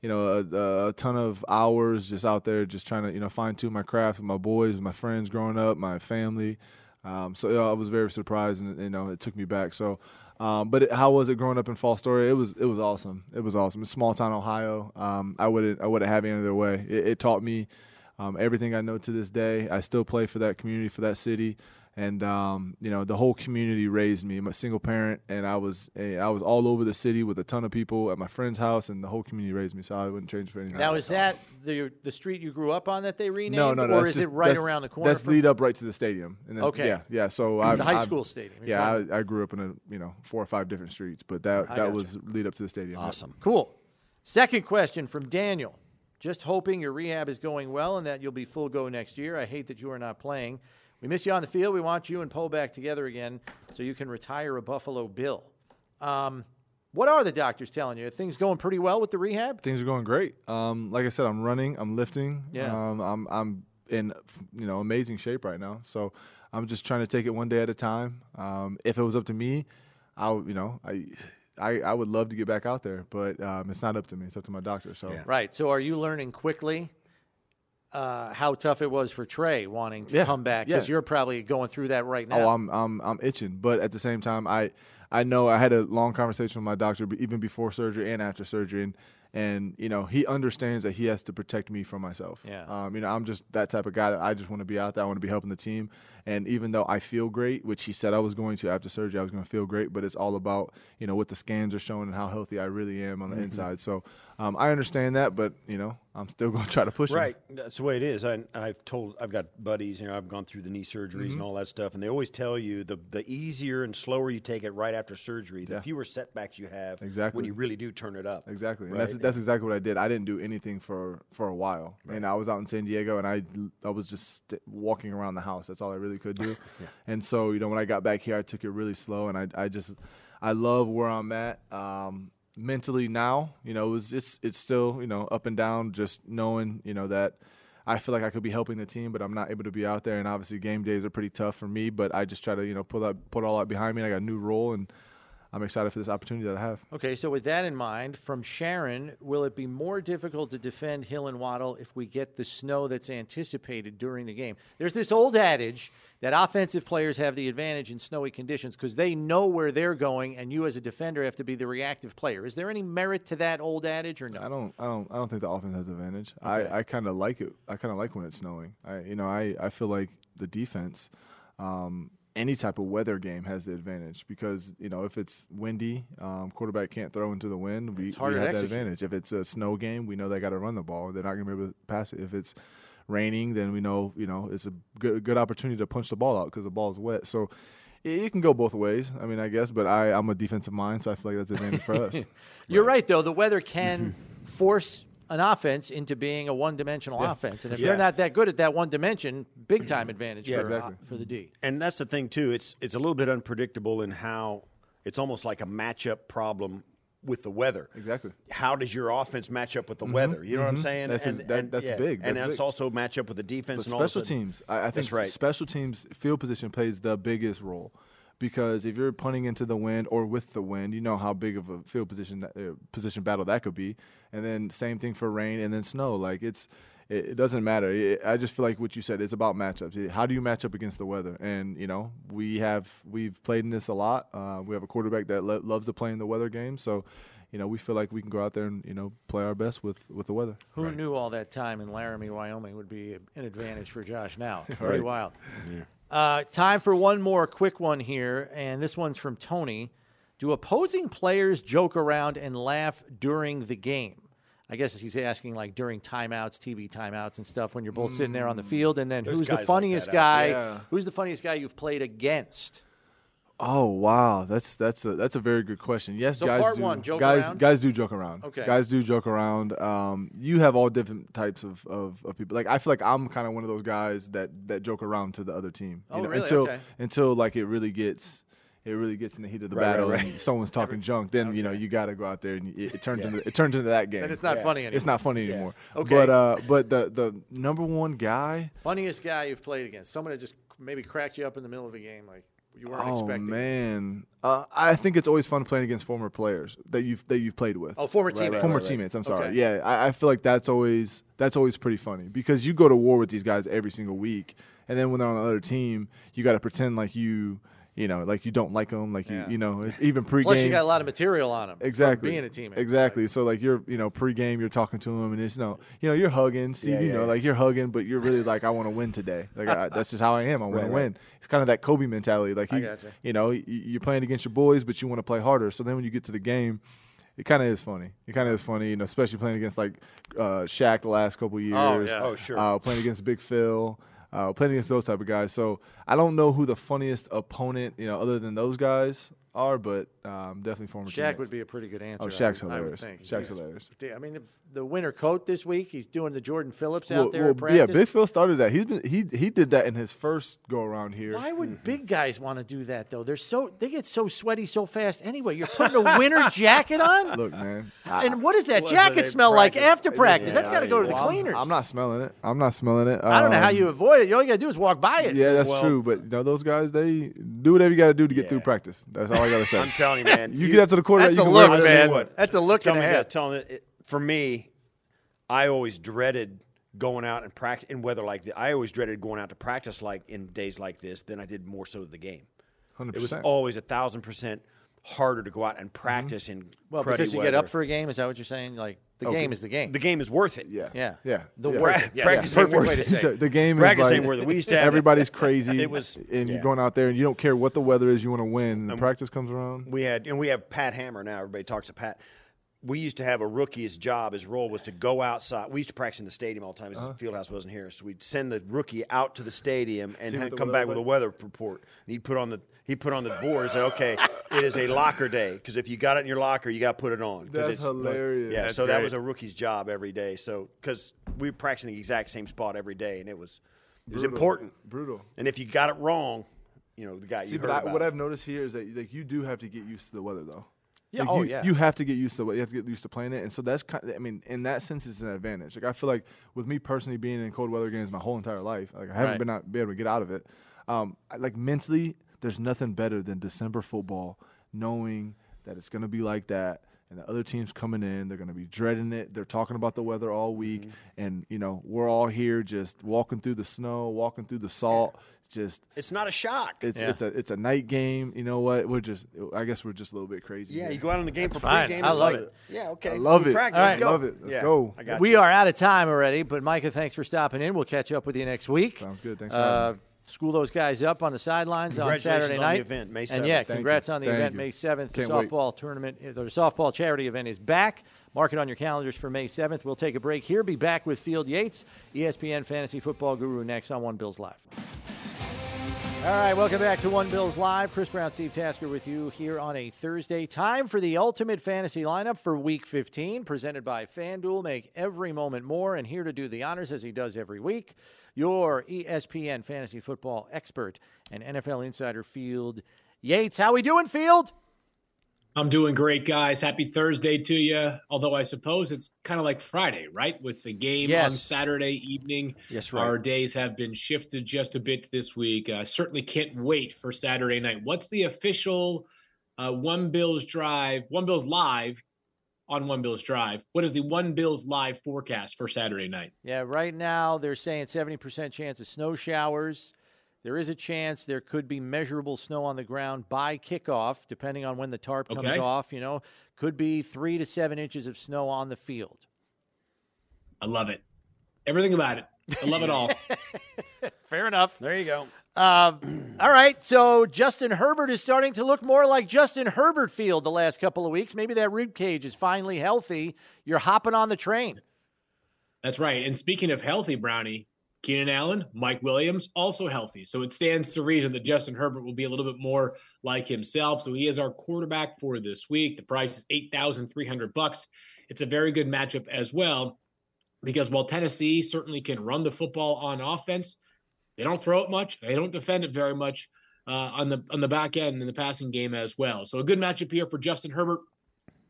you know a, a ton of hours just out there just trying to you know fine tune my craft with my boys, with my friends growing up, my family. Um, so yeah, I was very surprised, and you know it took me back. So. Um, but it, how was it growing up in Fostoria? It was it was awesome. It was awesome. It's small town Ohio. Um, I wouldn't I wouldn't have it any other way. It, it taught me um, everything I know to this day. I still play for that community, for that city, and um, you know the whole community raised me. I'm a single parent, and I was eh, I was all over the city with a ton of people at my friend's house, and the whole community raised me. So I wouldn't change for anything. Now, is that the the street you grew up on that they renamed? no, no, no. Or is just- it right around the corner? That's from- lead up right to the stadium. And then, Okay. Yeah, yeah. So I, The high I- school stadium, Yeah, I, I grew up in a you know four or five different streets, but that I that gotcha. was lead up to the stadium. Awesome. Cool. Second question from Daniel. Just hoping your rehab is going well and that you'll be full go next year. I hate that you are not playing. We miss you on the field. We want you and Poe back together again so you can retire a Buffalo Bill. Um, what are the doctors telling you? Are things going pretty well with the rehab? Things are going great. Um, like I said, I'm running, I'm lifting. Yeah. Um, I'm I'm in you know amazing shape right now. So I'm just trying to take it one day at a time. Um, if it was up to me, I would- you know I. I, I would love to get back out there, but um, it's not up to me. It's up to my doctor. So Right. So are you learning quickly uh, how tough it was for Trey wanting to Yeah, come back? Because yeah. you're probably going through that right now. Oh, I'm I'm I'm itching, but at the same time, I I know I had a long conversation with my doctor even before surgery and after surgery, and and you know he understands that he has to protect me from myself. Yeah. Um, you know, I'm just that type of guy. That I just want to be out there. I want to be helping the team, and even though I feel great, which he said I was going to after surgery, I was going to feel great, but it's all about you know what the scans are showing and how healthy I really am on the inside. So um, I understand that, but you know I'm still going to try to push him. Right, that's the way it is. I, I've told, I've got buddies. You know, I've gone through the knee surgeries Mm-hmm. and all that stuff, and they always tell you the the easier and slower you take it right after surgery, the Yeah. fewer setbacks you have. Exactly. when you really do turn it up. Exactly, and Right? that's that's exactly what I did. I didn't do anything for for a while, and I was out in San Diego, and I I was just st- walking around the house. That's all I really could do. And so you know, when I got back here, I took it really slow, and I I just I love where I'm at. Um, mentally now, you know, it was it's it's still you know up and down. Just knowing you know that I feel like I could be helping the team, but I'm not able to be out there. And obviously, game days are pretty tough for me. But I just try to you know put that put all that behind me. And I got a new role, and I'm excited for this opportunity that I have. Okay, so with that in mind, from Sharon, will it be more difficult to defend Hill and Waddle if we get the snow that's anticipated during the game? There's this old adage that offensive players have the advantage in snowy conditions because they know where they're going, and you as a defender have to be the reactive player. Is there any merit to that old adage or no? I don't, I don't, I don't think the offense has advantage. I, I kind of like it. I kind of like when it's snowing. I, you know, I, I feel like the defense, um, any type of weather game has the advantage because you know if it's windy, um, quarterback can't throw into the wind. We, It's we to have that execute. advantage. If it's a snow game, we know they got to run the ball. They're not going to be able to pass it. If it's raining, then we know you know it's a good good opportunity to punch the ball out because the ball is wet. So. It it can go both ways. I mean, I guess, but I, I'm a defensive mind, so I feel like that's an advantage for us. You're right, though. The weather can force an offense into being a one-dimensional offense, and if Yeah. they're not that good at that one dimension, big time advantage Yeah, for, uh, for the D. And that's the thing too. It's it's a little bit unpredictable in how it's almost like a matchup problem with the weather. Exactly. How does your offense match up with the weather? You know what I'm saying? Mm-hmm. That's and, ex- that- and- that's yeah. big. and That's that's big. also match up with the defense. But and all special sudden- teams, I, I think That's right. special teams field position plays the biggest role because if you're punting into the wind or with the wind, you know how big of a field position uh, position battle that could be. And then same thing for rain and then snow. Like it's it, it doesn't matter. It, I just feel like what you said. It's about matchups. How do you match up against the weather? And you know we have we've played in this a lot. Uh, we have a quarterback that lo- loves to play in the weather game. So. You know, we feel like we can go out there and you know play our best with, with the weather. Who knew all that time in Laramie, Wyoming would be an advantage for Josh now? Pretty Right. wild. Uh, time for one more quick one here, and this one's from Tony. Do opposing players joke around and laugh during the game? I guess he's asking like during timeouts, TV timeouts, and stuff when you're both sitting there on the field. And then There's who's the guys like funniest guy? there. Who's the funniest guy you've played against? Oh wow, that's that's a that's a very good question. Yes, So guys part do. one, joke guys around? guys do joke around. Okay. guys do joke around. Um, you have all different types of, of, of people. Like I feel like I'm kind of one of those guys that that joke around to the other team. Oh, know, really? Until Okay. until like it really gets. It really gets in the heat of the Right, right, battle, right. and someone's talking junk. Then you know you got to go out there, and it, it turns Yeah. into it turns into that game. Then it's not funny anymore. It's not funny anymore. Okay. But uh, but the the number one guy, Funniest guy you've played against? Someone that just maybe cracked you up in the middle of a game, like you weren't oh expecting. man, uh, I think it's always fun playing against former players that you've that you've played with. Oh, former Right, teammates. right, former right. teammates. I'm sorry. Okay. Yeah, I, I feel like that's always that's always pretty funny because you go to war with these guys every single week, and then when they're on the other team, you got to pretend like you you know, like you don't like them, like Yeah. you, you know, even pregame. Plus, you got a lot of material on him. from Exactly. being a teammate. Exactly. So like you're, you know, pregame, you're talking to them, and it's you no, you know, you're hugging, Steve. Yeah, you yeah, know, yeah. like you're hugging, but you're really like, I want to win today. Like I, that's just how I am. I want Right, to right. win. It's kind of that Kobe mentality. Like I you, gotcha. you know, you, you're playing against your boys, but you want to play harder. So then when you get to the game. It kind of is funny. It kind of is funny, you know, especially playing against like uh, Shaq the last couple years. Oh, yeah. Oh, sure. Uh, playing against Big Phil, uh, playing against those type of guys. So I don't know who the funniest opponent, you know, other than those guys are, but um, definitely former Shaq teammates. would be a pretty good answer. Oh, I Shaq's would- I would hilarious. think. Shaq's He's- hilarious. I mean, the winter coat this week. He's doing the Jordan Phillips out Well, there well, at practice. yeah, Big Phil started that. He's been he he did that in his first go around here. Why would big guys want to do that though? They're so they get so sweaty so fast. Anyway, you're putting a winter jacket on. Look, man. I, And what does that Was jacket a smell like after practice? yeah, That's got to go to the well, I'm- cleaners. I'm, not smelling it. I'm not smelling it. I don't know how Um, you avoid it. All you got to do is walk by it. Yeah, that's Well- true. But you know, those guys, they do whatever you got to do to get through practice. That's all I gotta say. I'm telling you, man. you, get up to the quarterback. That's you a can look, wear I'll whatever tell you you man. want. That's a look Tell and me that. Tell me for me, I always dreaded going out and practice in weather like this. I always dreaded going out to practice like in days like this than I did more so the game. Hundred It was always a thousand percent harder to go out and mm-hmm. practice in Well, cruddy because you weather. get up for a game. Is that what you're saying? Like the Okay. game is the game. the game is worth it. Yeah. Yeah. Yeah. The yeah. worth Pra- Yeah, practice that's a ain't perfect worth it. the, the game Practice is ain't like worth it. We used to have- everybody's crazy. It was- and yeah. you're going out there and you don't care what the weather is. You want to win. And the um, practice comes around. We had, and we have Pat Hammer now. Everybody talks to Pat. We used to have a rookie. His job, his role was to go outside. We used to practice in the stadium all the time. 'cause uh-huh. The field house wasn't here, so we'd send the rookie out to the stadium and See what ha- the come back was with a weather report. And he'd put on the he put on the board and say, "Okay, it is a locker day because if you got it in your locker, you got to put it on." 'cause That's it's- hilarious. Yeah, That's so that was a rookie's job every day. So because we were practicing the exact same spot every day, and it was it was Brutal. important. Brutal. And if you got it wrong, you know the guy See, you but I, about. what I've noticed here is that like you do have to get used to the weather though. Yeah, Like, oh, you, yeah. You have to get used to it. You have to get used to playing it, and so that's kind. Of, I mean, in that sense, it's an advantage. Like I feel like with me personally being in cold weather games my whole entire life, like I haven't Right. been out, be able to get out of it. Um, I- like mentally, there's nothing better than December football, knowing that it's going to be like that. And the other teams coming in, they're going to be dreading it. They're talking about the weather all week, Mm-hmm. and you know we're all here just walking through the snow, walking through the salt. Just it's not a shock. it's Yeah. it's a it's a night game. You know what? We're just I guess we're just a little bit crazy. Yeah, here. you go out on the game That's for fine. pregame. I love like- it. Yeah, okay. I love it. practice. Let's right. go. Love it. Let's Yeah, go. I got we you. are out of time already, but Micah, thanks for stopping in. We'll catch up with you next week. Sounds good. Thanks for Uh, having school those guys up on the sidelines on Congratulations Saturday on night. the event, May And yeah, Thank congrats you. on the Thank event you. May 7th. The Can't wait. softball tournament, uh, the softball charity event is back. Mark it on your calendars for May 7th. We'll take a break here. Be back with Field Yates, ESPN Fantasy Football Guru, next on One Bills Live. All right, welcome back to One Bills Live. Chris Brown, Steve Tasker with you here on a Thursday. Time for the ultimate fantasy lineup for Week 15, presented by FanDuel. Make every moment more, and here to do the honors as he does every week, your ESPN fantasy football expert and NFL insider Field Yates. How we doing, Field? I'm doing great, guys. Happy Thursday to you. Although I suppose it's kind of like Friday, right? With the game on Saturday evening. Yes, right. Our days have been shifted just a bit this week. Uh, certainly can't wait for Saturday night. What's the official uh, One Bills Drive, One Bills Live on One Bills Drive? What is the One Bills Live forecast for Saturday night? Yeah, right now they're saying 70% chance of snow showers. There is a chance there could be measurable snow on the ground by kickoff, depending on when the tarp comes Okay. off. You know, could be three to seven inches of snow on the field. I love it. Everything about it. I love it all. Fair enough. There you go. Um, all right, so Justin Herbert is starting to look more like Justin Herbert Field the last couple of weeks. Maybe that rib cage is finally healthy. You're hopping on the train. That's right. And speaking of healthy, Brownie, Keenan Allen, Mike Williams, also healthy. So it stands to reason that Justin Herbert will be a little bit more like himself. So he is our quarterback for this week. The price is eight thousand three hundred bucks. It's a very good matchup as well, because while Tennessee certainly can run the football on offense, they don't throw it much. They don't defend it very much uh, on the on the back end in the passing game as well. So a good matchup here for Justin Herbert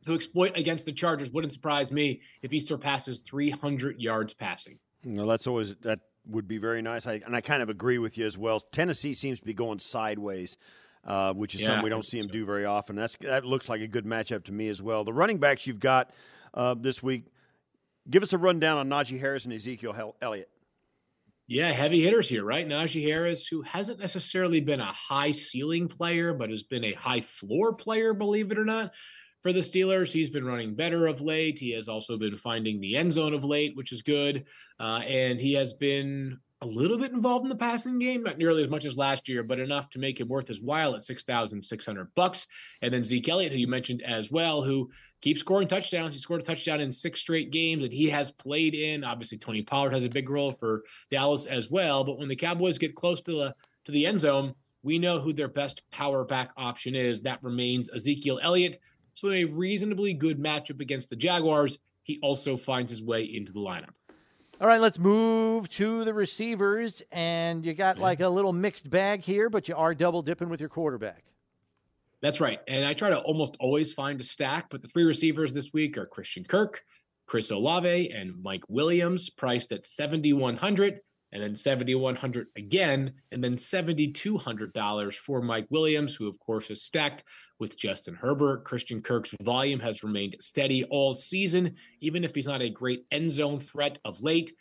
to exploit against the Chargers. Wouldn't surprise me if he surpasses 300 yards passing. No, that's always that would be very nice. I, and I kind of agree with you as well. Tennessee seems to be going sideways, uh, which is Yeah, something we don't see them so. do very often. That's that looks like a good matchup to me as well. The running backs you've got uh, this week. Give us a rundown on Najee Harris and Ezekiel Elliott. Yeah, heavy hitters here, right? Najee Harris, who hasn't necessarily been a high ceiling player, but has been a high floor player, believe it or not, for the Steelers. He's been running better of late. He has also been finding the end zone of late, which is good. Uh, and he has been a little bit involved in the passing game, not nearly as much as last year, but enough to make him worth his while at six thousand six hundred bucks. And then Zeke Elliott, who you mentioned as well, who keeps scoring touchdowns. He scored a touchdown in six straight games that he has played in. Obviously, Tony Pollard has a big role for Dallas as well. But when the Cowboys get close to the to the end zone, we know who their best power back option is. That remains Ezekiel Elliott. So in a reasonably good matchup against the Jaguars. He also finds his way into the lineup. All right, let's move to the receivers. And you got like a little mixed bag here, but you are double dipping with your quarterback. That's right. And I try to almost always find a stack, but the three receivers this week are Christian Kirk, Chris Olave, and Mike Williams, priced at 7100 and then 7100 again, and then $7,200 for Mike Williams, who, of course, is stacked with Justin Herbert. Christian Kirk's volume has remained steady all season, even if he's not a great end zone threat of late.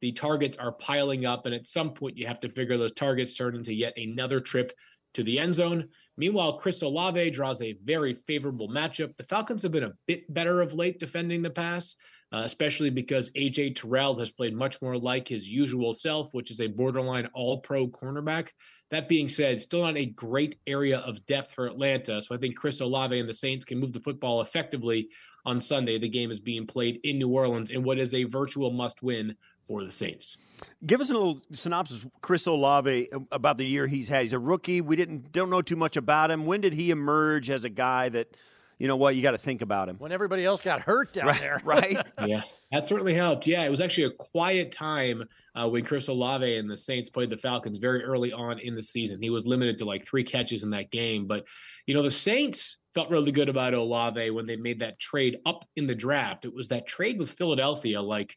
The targets are piling up, and at some point, you have to figure those targets turn into yet another trip to the end zone. Meanwhile, Chris Olave draws a very favorable matchup. The Falcons have been a bit better of late defending the pass uh, especially because AJ Terrell has played much more like his usual self, which is a borderline all pro cornerback. That being said, still not a great area of depth for Atlanta. So I think Chris Olave and the Saints can move the football effectively on Sunday. The game is being played in New Orleans in what is a virtual must win for the Saints. Give us a little synopsis, Chris Olave, about the year he's had. He's a rookie. We didn't don't know too much about him. When did he emerge as a guy that – you know what, you got to think about him. When everybody else got hurt down right, there. right? yeah, that certainly helped. Yeah, it was actually a quiet time uh, when Chris Olave and the Saints played the Falcons very early on in the season. He was limited to like three catches in that game. But, you know, the Saints felt really good about Olave when they made that trade up in the draft. It was that trade with Philadelphia, like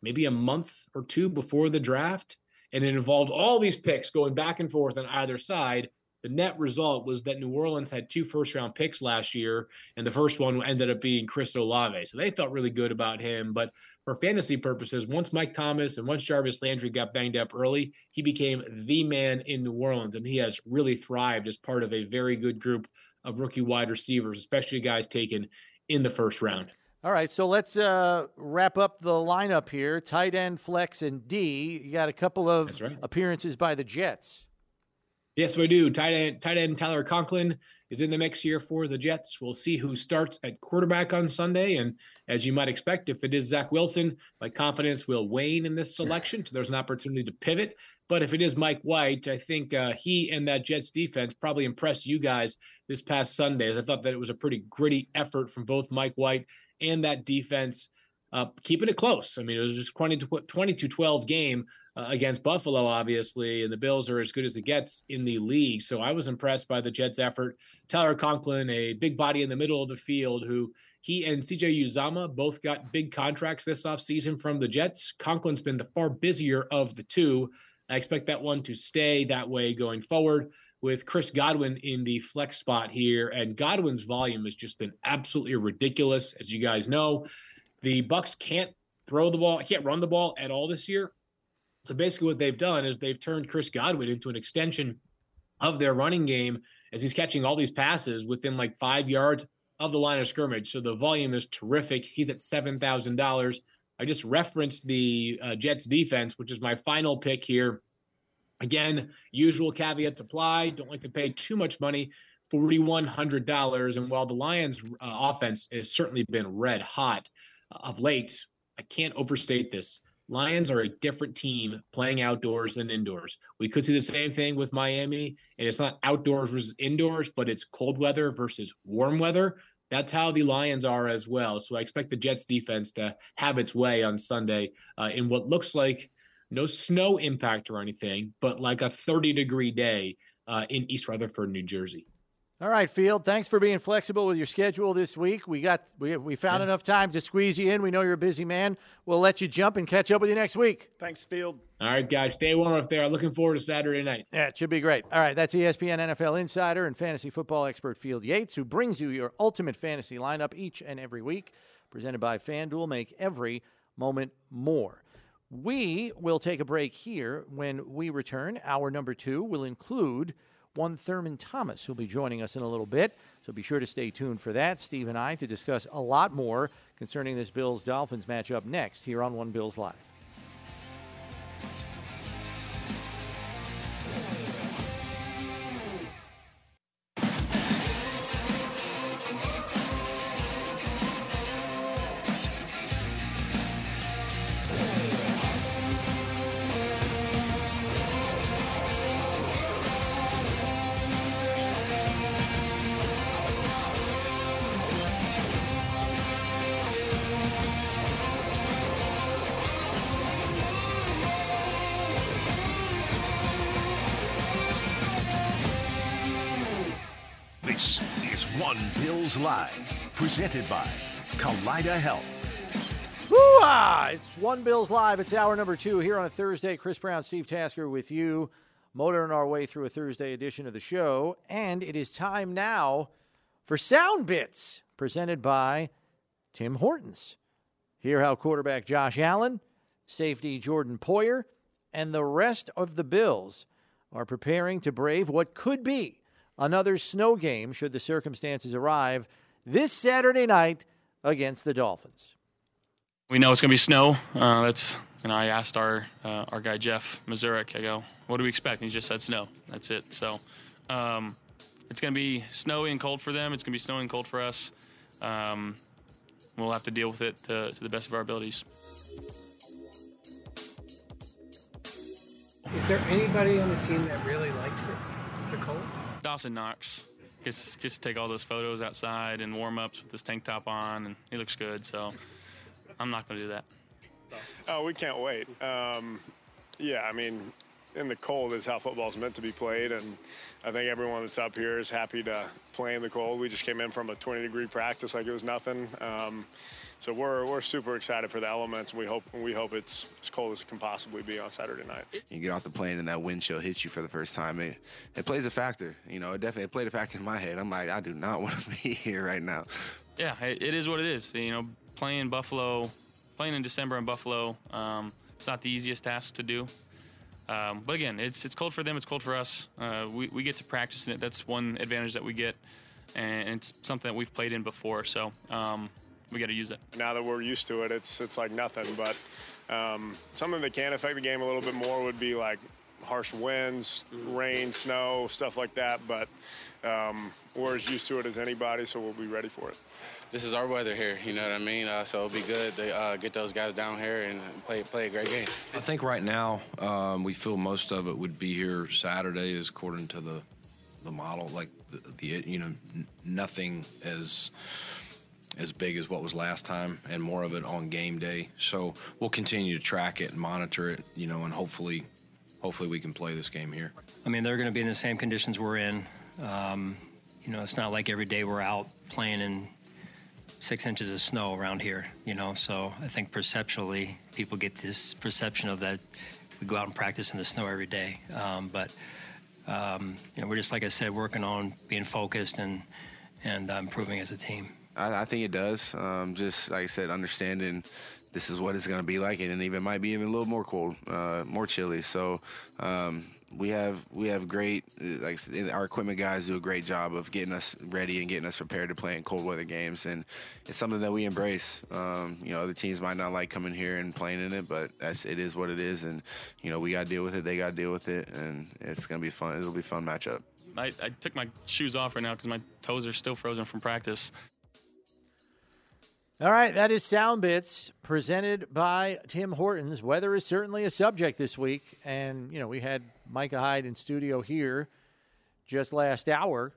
maybe a month or two before the draft. And it involved all these picks going back and forth on either side the net result was that New Orleans had two first round picks last year, and the first one ended up being Chris Olave. So they felt really good about him. But for fantasy purposes, once Mike Thomas and once Jarvis Landry got banged up early, he became the man in New Orleans, and he has really thrived as part of a very good group of rookie wide receivers, especially guys taken in the first round. All right, so let's uh, wrap up the lineup here. Tight end, flex, and D. You got a couple of right. appearances by the Jets. Yes, we do. Tight end, tight end Tyler Conklin is in the mix here for the Jets. We'll see who starts at quarterback on Sunday. And as you might expect, if it is Zach Wilson, my confidence will wane in this selection. So there's an opportunity to pivot. But if it is Mike White, I think uh, he and that Jets defense probably impressed you guys this past Sunday. I thought that it was a pretty gritty effort from both Mike White and that defense uh, keeping it close. I mean, it was just 20 to 20 to 12 game uh, against Buffalo, obviously, and the Bills are as good as it gets in the league. So I was impressed by the Jets' effort. Tyler Conklin, a big body in the middle of the field, who he and CJ Uzomah both got big contracts this offseason from the Jets. Conklin's been the far busier of the two. I expect that one to stay that way going forward with Chris Godwin in the flex spot here. And Godwin's volume has just been absolutely ridiculous, as you guys know. The Bucs can't throw the ball, can't run the ball at all this year. So basically, what they've done is they've turned Chris Godwin into an extension of their running game as he's catching all these passes within like five yards of the line of scrimmage. So the volume is terrific. He's at seven thousand dollars. I just referenced the uh, Jets defense, which is my final pick here. Again, usual caveats apply. Don't like to pay too much money. $4,100. And while the Lions' uh, offense has certainly been red hot, of late, I can't overstate this. Lions are a different team playing outdoors than indoors. We could see the same thing with Miami, and it's not outdoors versus indoors, but it's cold weather versus warm weather. That's how the Lions are as well. So I expect the Jets defense to have its way on Sunday uh, in what looks like no snow impact or anything, but like a 30 degree day uh, in East Rutherford, New Jersey. All right, Field. Thanks for being flexible with your schedule this week. We got we, we found yeah. enough time to squeeze you in. We know you're a busy man. We'll let you jump and catch up with you next week. Thanks, Field. All right, guys. Stay warm up there. Looking forward to Saturday night. Yeah, it should be great. All right, that's ESPN NFL insider and fantasy football expert Field Yates, who brings you your ultimate fantasy lineup each and every week. Presented by FanDuel, make every moment more. We will take a break here. When we return, our number two will include one Thurman Thomas, who'll be joining us in a little bit. So be sure to stay tuned for that. Steve and I to discuss a lot more concerning this Bills Dolphins matchup next here on One Bills Live. Presented by Kaleida Health. Woo-ah! It's One Bills Live. It's hour number two here on a Thursday. Chris Brown, Steve Tasker with you, motoring our way through a Thursday edition of the show. And it is time now for Sound Bits, presented by Tim Hortons. Hear how quarterback Josh Allen, safety Jordan Poyer, and the rest of the Bills are preparing to brave what could be another snow game should the circumstances arrive this Saturday night against the Dolphins. We know it's going to be snow. Uh, that's and I asked our uh, our guy Jeff Mazurek. I go, "What do we expect?" And he just said snow. That's it. So um, it's going to be snowy and cold for them. It's going to be snowy and cold for us. Um, we'll have to deal with it to, to the best of our abilities. Is there anybody on the team that really likes it, the cold? Dawson Knox gets gets to take all those photos outside and warm ups with this tank top on, and he looks good. So I'm not going to do that. Oh, we can't wait. Um, yeah, I mean, in the cold is how football is meant to be played, and I think everyone that's up here is happy to play in the cold. We just came in from a 20 degree practice like it was nothing. Um, so we're, we're super excited for the elements, and we hope we hope it's as cold as it can possibly be on Saturday night. You get off the plane and that wind chill hits you for the first time. It, it plays a factor. You know, it definitely played a factor in my head. I'm like, I do not want to be here right now. Yeah, it, it is what it is. You know, playing Buffalo, playing in December in Buffalo, um, it's not the easiest task to do. Um, but again, it's it's cold for them. It's cold for us. Uh, we we get to practice in it. That's one advantage that we get, and it's something that we've played in before. So um, we got to use it. Now that we're used to it, it's it's like nothing. But um, something that can affect the game a little bit more would be like harsh winds, rain, snow, stuff like that. But um, we're as used to it as anybody, so we'll be ready for it. This is our weather here, you know what I mean? Uh, so it'll be good to uh, get those guys down here and play play a great game. I think right now um, we feel most of it would be here Saturday, is according to the the model. Like the, the you know n- nothing as as big as what was last time, and more of it on game day. So we'll continue to track it and monitor it, you know, and hopefully, hopefully we can play this game here. I mean, they're going to be in the same conditions we're in. Um, you know, it's not like every day we're out playing in six inches of snow around here, you know. So I think perceptually, people get this perception of that we go out and practice in the snow every day. Um, but um, you know, we're just like I said, working on being focused and and uh, improving as a team. I, I think it does. Um, just like I said, understanding this is what it's going to be like, and even might be even a little more cold, uh, more chilly. So um, we have we have great like our equipment guys do a great job of getting us ready and getting us prepared to play in cold weather games, and it's something that we embrace. Um, you know, other teams might not like coming here and playing in it, but that's it is what it is, and you know we got to deal with it. They got to deal with it, and it's going to be fun. It'll be a fun matchup. I, I took my shoes off right now because my toes are still frozen from practice. All right, that is Sound Bits presented by Tim Hortons. Weather is certainly a subject this week, and you know we had Micah Hyde in studio here just last hour,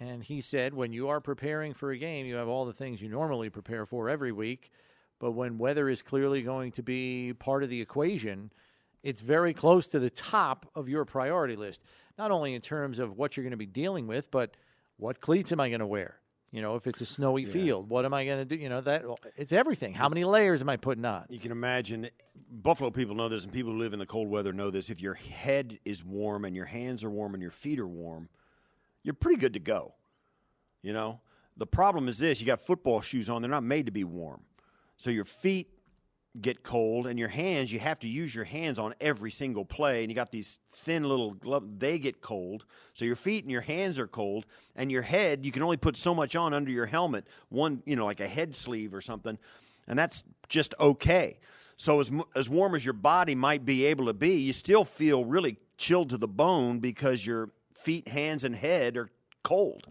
and he said when you are preparing for a game, you have all the things you normally prepare for every week, but when weather is clearly going to be part of the equation, it's very close to the top of your priority list. Not only in terms of what you're going to be dealing with, but what cleats am I going to wear? You know, if it's a snowy Yeah. field, what am I going to do? You know, that it's everything. How many layers am I putting on? You can imagine Buffalo people know this, and people who live in the cold weather know this. If your head is warm and your hands are warm and your feet are warm, you're pretty good to go. You know, the problem is this: you got football shoes on; they're not made to be warm, so your feet get cold, and your hands, you have to use your hands on every single play, and you got these thin little gloves, they get cold. So your feet and your hands are cold, and your head, you can only put so much on under your helmet, one, you know, like a head sleeve or something, and that's just okay. So as as warm as your body might be able to be, you still feel really chilled to the bone because your feet, hands, and head are cold.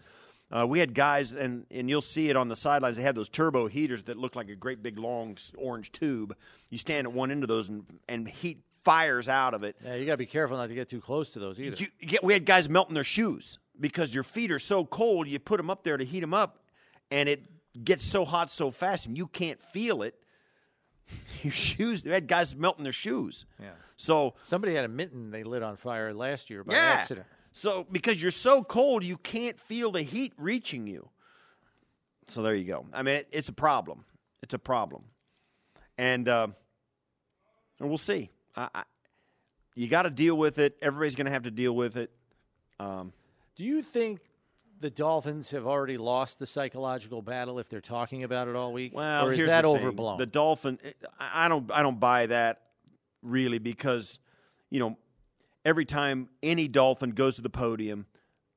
Uh, we had guys, and, and you'll see it on the sidelines. They have those turbo heaters that look like a great big long orange tube. You stand at one end of those, and, and heat fires out of it. Yeah, you got to be careful not to get too close to those either. You, we had guys melting their shoes because your feet are so cold. You put them up there to heat them up, and it gets so hot so fast, and you can't feel it. Your shoes. They had guys melting their shoes. Yeah. So somebody had a mitten they lit on fire last year by yeah. accident. So because you're so cold, you can't feel the heat reaching you. So there you go. I mean, it, it's a problem. It's a problem, and uh, we'll see. I, I, you got to deal with it. Everybody's going to have to deal with it. Um, Do you think the Dolphins have already lost the psychological battle if they're talking about it all week? Well, or is that the overblown? The Dolphin, I don't, I don't buy that really because, you know, every time any Dolphin goes to the podium,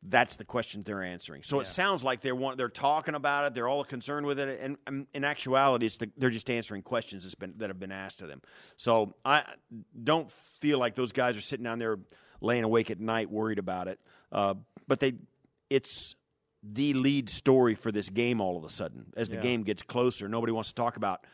that's the question they're answering. So it sounds like they're want, they're talking about it, they're all concerned with it, and, and in actuality, it's the, they're just answering questions that's been, that have been asked of them. So I don't feel like those guys are sitting down there laying awake at night worried about it. Uh, but they, it's the lead story for this game all of a sudden. As the Yeah. game gets closer, nobody wants to talk about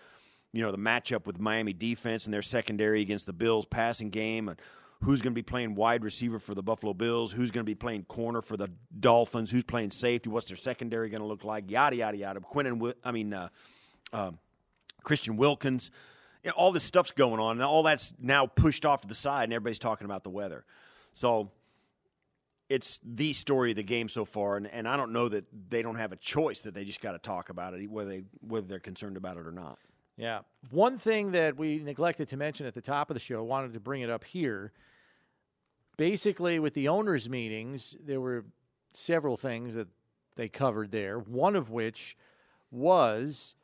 you know the matchup with Miami defense and their secondary against the Bills passing game and who's going to be playing wide receiver for the Buffalo Bills, who's going to be playing corner for the Dolphins, who's playing safety, what's their secondary going to look like, yada yada yada. Quinn and I mean uh, uh, Christian Wilkins, you know, all this stuff's going on, and all that's now pushed off to the side, and everybody's talking about the weather. So it's the story of the game so far, and, and I don't know that they don't have a choice that they just got to talk about it, whether they whether they're concerned about it or not. Yeah. One thing that we neglected to mention at the top of the show, I wanted to bring it up here. Basically, with the owners' meetings, there were several things that they covered there. One of which was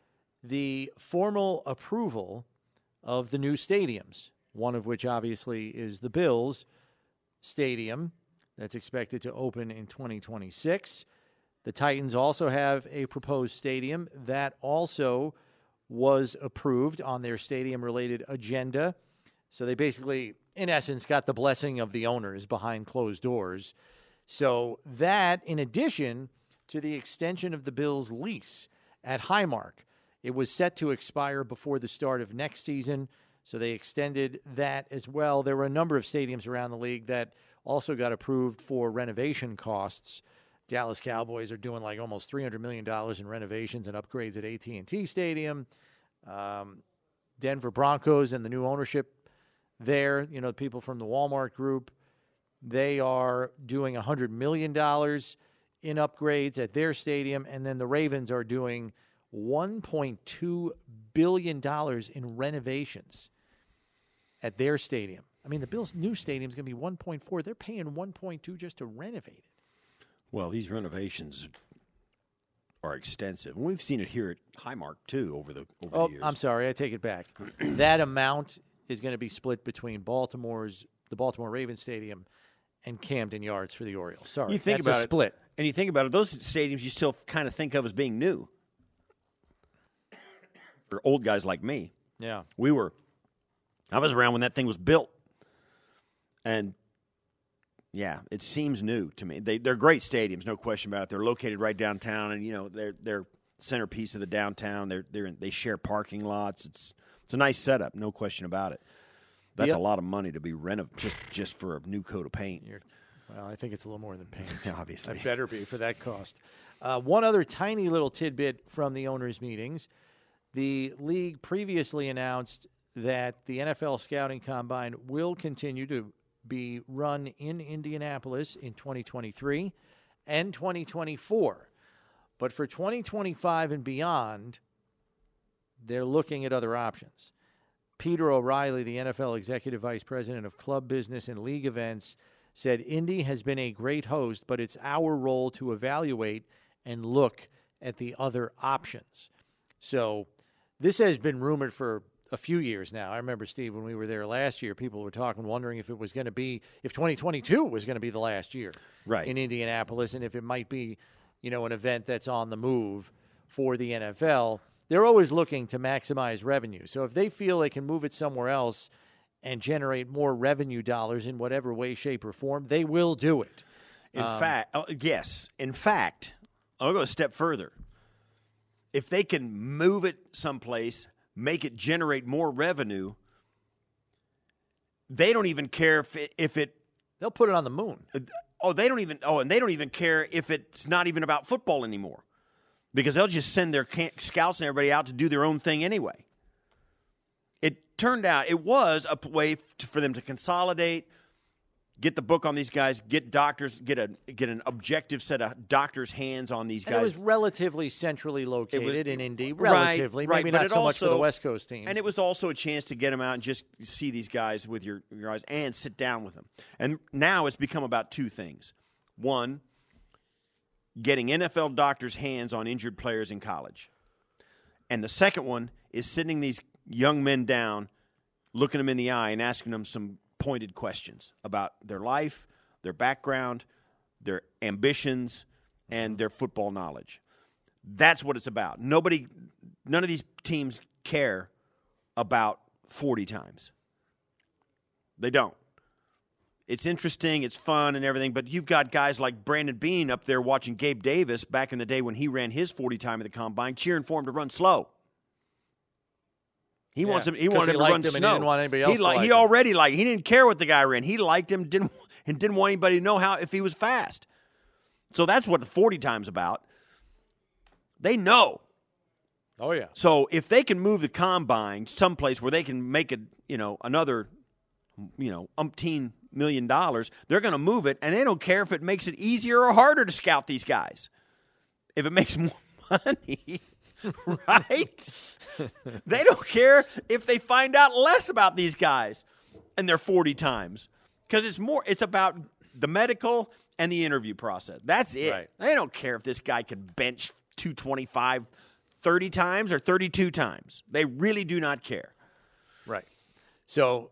the formal approval of the new stadiums. One of which, obviously, is the Bills Stadium that's expected to open in 2026. The Titans also have a proposed stadium that also was approved on their stadium related agenda. So they basically, in essence, got the blessing of the owners behind closed doors. So that, in addition to the extension of the Bills' lease at Highmark, it was set to expire before the start of next season. So they extended that as well. There were a number of stadiums around the league that also got approved for renovation costs. Dallas Cowboys are doing like almost three hundred million dollars in renovations and upgrades at AT and T Stadium. Um, Denver Broncos and the new ownership there, you know, people from the Walmart Group, they are doing hundred million dollars in upgrades at their stadium, and then the Ravens are doing one point two billion dollars in renovations at their stadium. I mean, the Bills' new stadium is going to be 1.4. They're paying 1.2 just to renovate it. Well, these renovations are extensive, and we've seen it here at Highmark too over the over Oh, the years. I'm sorry, I take it back. that amount is going to be split between Baltimore's the Baltimore Ravens Stadium and Camden Yards for the Orioles. Sorry, you think that's about a it, split. and you think about it. Those stadiums you still kind of think of as being new for old guys like me. Yeah. We were. I was around when that thing was built, and yeah, it seems new to me. They they're great stadiums, no question about it. They're located right downtown, and you know they're they're centerpiece of the downtown. They're they're they share parking lots. It's it's a nice setup, no question about it. That's The- a lot of money to be renov just just for a new coat of paint. Well, I think it's a little more than paint. Obviously. It better be for that cost. Uh, one other tiny little tidbit from the owners' meetings. The league previously announced that the NFL scouting combine will continue to be run in Indianapolis in 2023 and 2024. But for 2025 and beyond, they're looking at other options. Peter O'Reilly, the NFL executive vice president of club business and league events, said Indy has been a great host, but it's our role to evaluate and look at the other options. So this has been rumored for a few years now. I remember Steve when we were there last year. People were talking, wondering if it was going to be if 2022 was going to be the last year, Right. in Indianapolis, and if it might be, you know, an event that's on the move for the NFL. They're always looking to maximize revenue. So if they feel they can move it somewhere else and generate more revenue dollars in whatever way, shape, or form, they will do it. In Um, fact, oh, yes. In fact, I'll go a step further. If they can move it someplace, make it generate more revenue, they don't even care if it, if it. They'll put it on the moon. Oh, they don't even. Oh, and they don't even care if it's not even about football anymore, because they'll just send their scouts and everybody out to do their own thing anyway. It turned out it was a way f- for them to consolidate, get the book on these guys, get doctors, get a get an objective set of doctors' hands on these guys. And it was relatively centrally located in Indy, relatively, right, maybe but not so much for the West Coast team. And it was also a chance to get them out and just see these guys with your, your eyes and sit down with them. And now it's become about two things. One, getting NFL doctors' hands on injured players in college. And the second one is sitting these young men down, looking them in the eye, and asking them some pointed questions about their life, their background, their ambitions, and their football knowledge. That's what it's about. Nobody, none of these teams care about 40 times. They don't. It's interesting, it's fun and everything, but you've got guys like Brandon Beane up there watching Gabe Davis back in the day when he ran his 40 time at the combine, cheering for him to run slow. He Yeah, wants him. He wanted he him to run him and he didn't want anybody He, else to like he already liked. He didn't care what the guy ran. He liked him. Didn't and didn't want anybody to know how if he was fast. So that's what the 40 times about. They know. Oh yeah. So if they can move the combine someplace where they can make it, you know, another, you know, umpteen million dollars, they're going to move it, and they don't care if it makes it easier or harder to scout these guys. If it makes more money, right? they don't care if they find out less about these guys and they're 40 times because it's more it's about the medical and the interview process that's it Right. they don't care if this guy can bench 225 30 times or 32 times they really do not care Right. So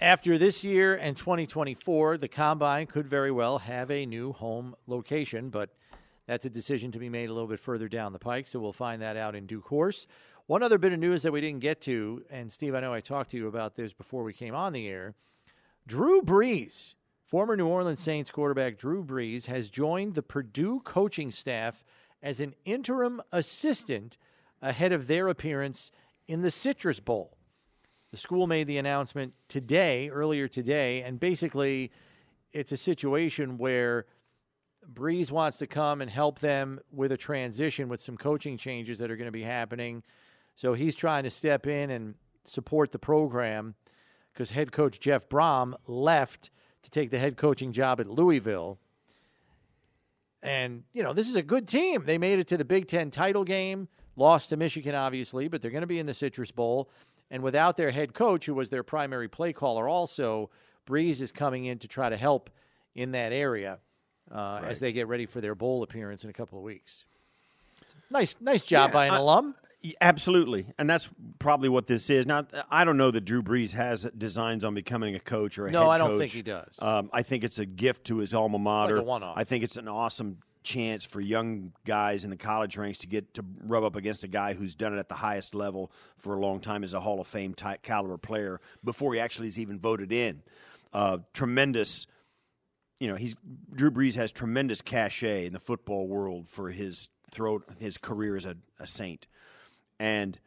after this year and 2024, the combine could very well have a new home location, but that's a decision to be made a little bit further down the pike. So we'll find that out in due course. One other bit of news that we didn't get to, and Steve, I know I talked to you about this before we came on the air. Drew Brees, former New Orleans Saints quarterback Drew Brees, has joined the Purdue coaching staff as an interim assistant ahead of their appearance in the Citrus Bowl. The school made the announcement today, earlier today, and basically it's a situation where Brees wants to come and help them with a transition with some coaching changes that are going to be happening. So he's trying to step in and support the program because head coach Jeff Brohm left to take the head coaching job at Louisville. And, you know, this is a good team. They made it to the Big Ten title game, lost to Michigan, obviously, but they're going to be in the Citrus Bowl. And without their head coach, who was their primary play caller, also, Brees is coming in to try to help in that area uh, as they get ready for their bowl appearance in a couple of weeks. Nice, nice job Yeah, by an I- alum. Absolutely, and that's probably what this is. Now, I don't know that Drew Brees has designs on becoming a coach or a No, head I don't coach. think he does. Um, I think it's a gift to his alma mater. one-off. I think it's an awesome chance for young guys in the college ranks to get to rub up against a guy who's done it at the highest level for a long time as a Hall of Fame type caliber player before he actually is even voted in. Uh, tremendous you know, he's Drew Brees has tremendous cachet in the football world for his throw his career as a, a saint, and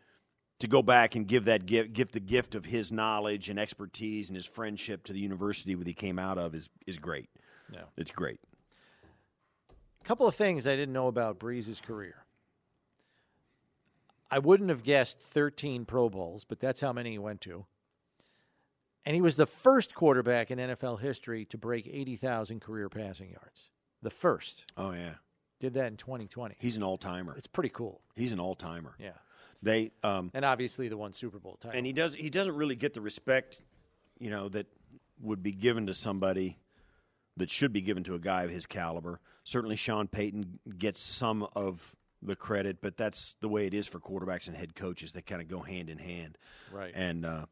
to go back and give that gift, give the gift of his knowledge and expertise and his friendship to the university that he came out of is is great. Yeah. it's great. Couple of things I didn't know about Brees's career. I wouldn't have guessed 13 Pro Bowls, but that's how many he went to. And he was the first quarterback in NFL history to break 80,000 career passing yards. The first. Oh yeah, Did that in 2020. he's an all timer. It's pretty cool. He's an all timer. Yeah. They um, And obviously the one Super Bowl title. and he does he doesn't really get the respect, you know, that would be given to somebody that should be given to a guy of his caliber. Certainly, Sean Payton gets some of the credit, but that's the way it is for quarterbacks and head coaches. They kind of go hand in hand. Right. And uh,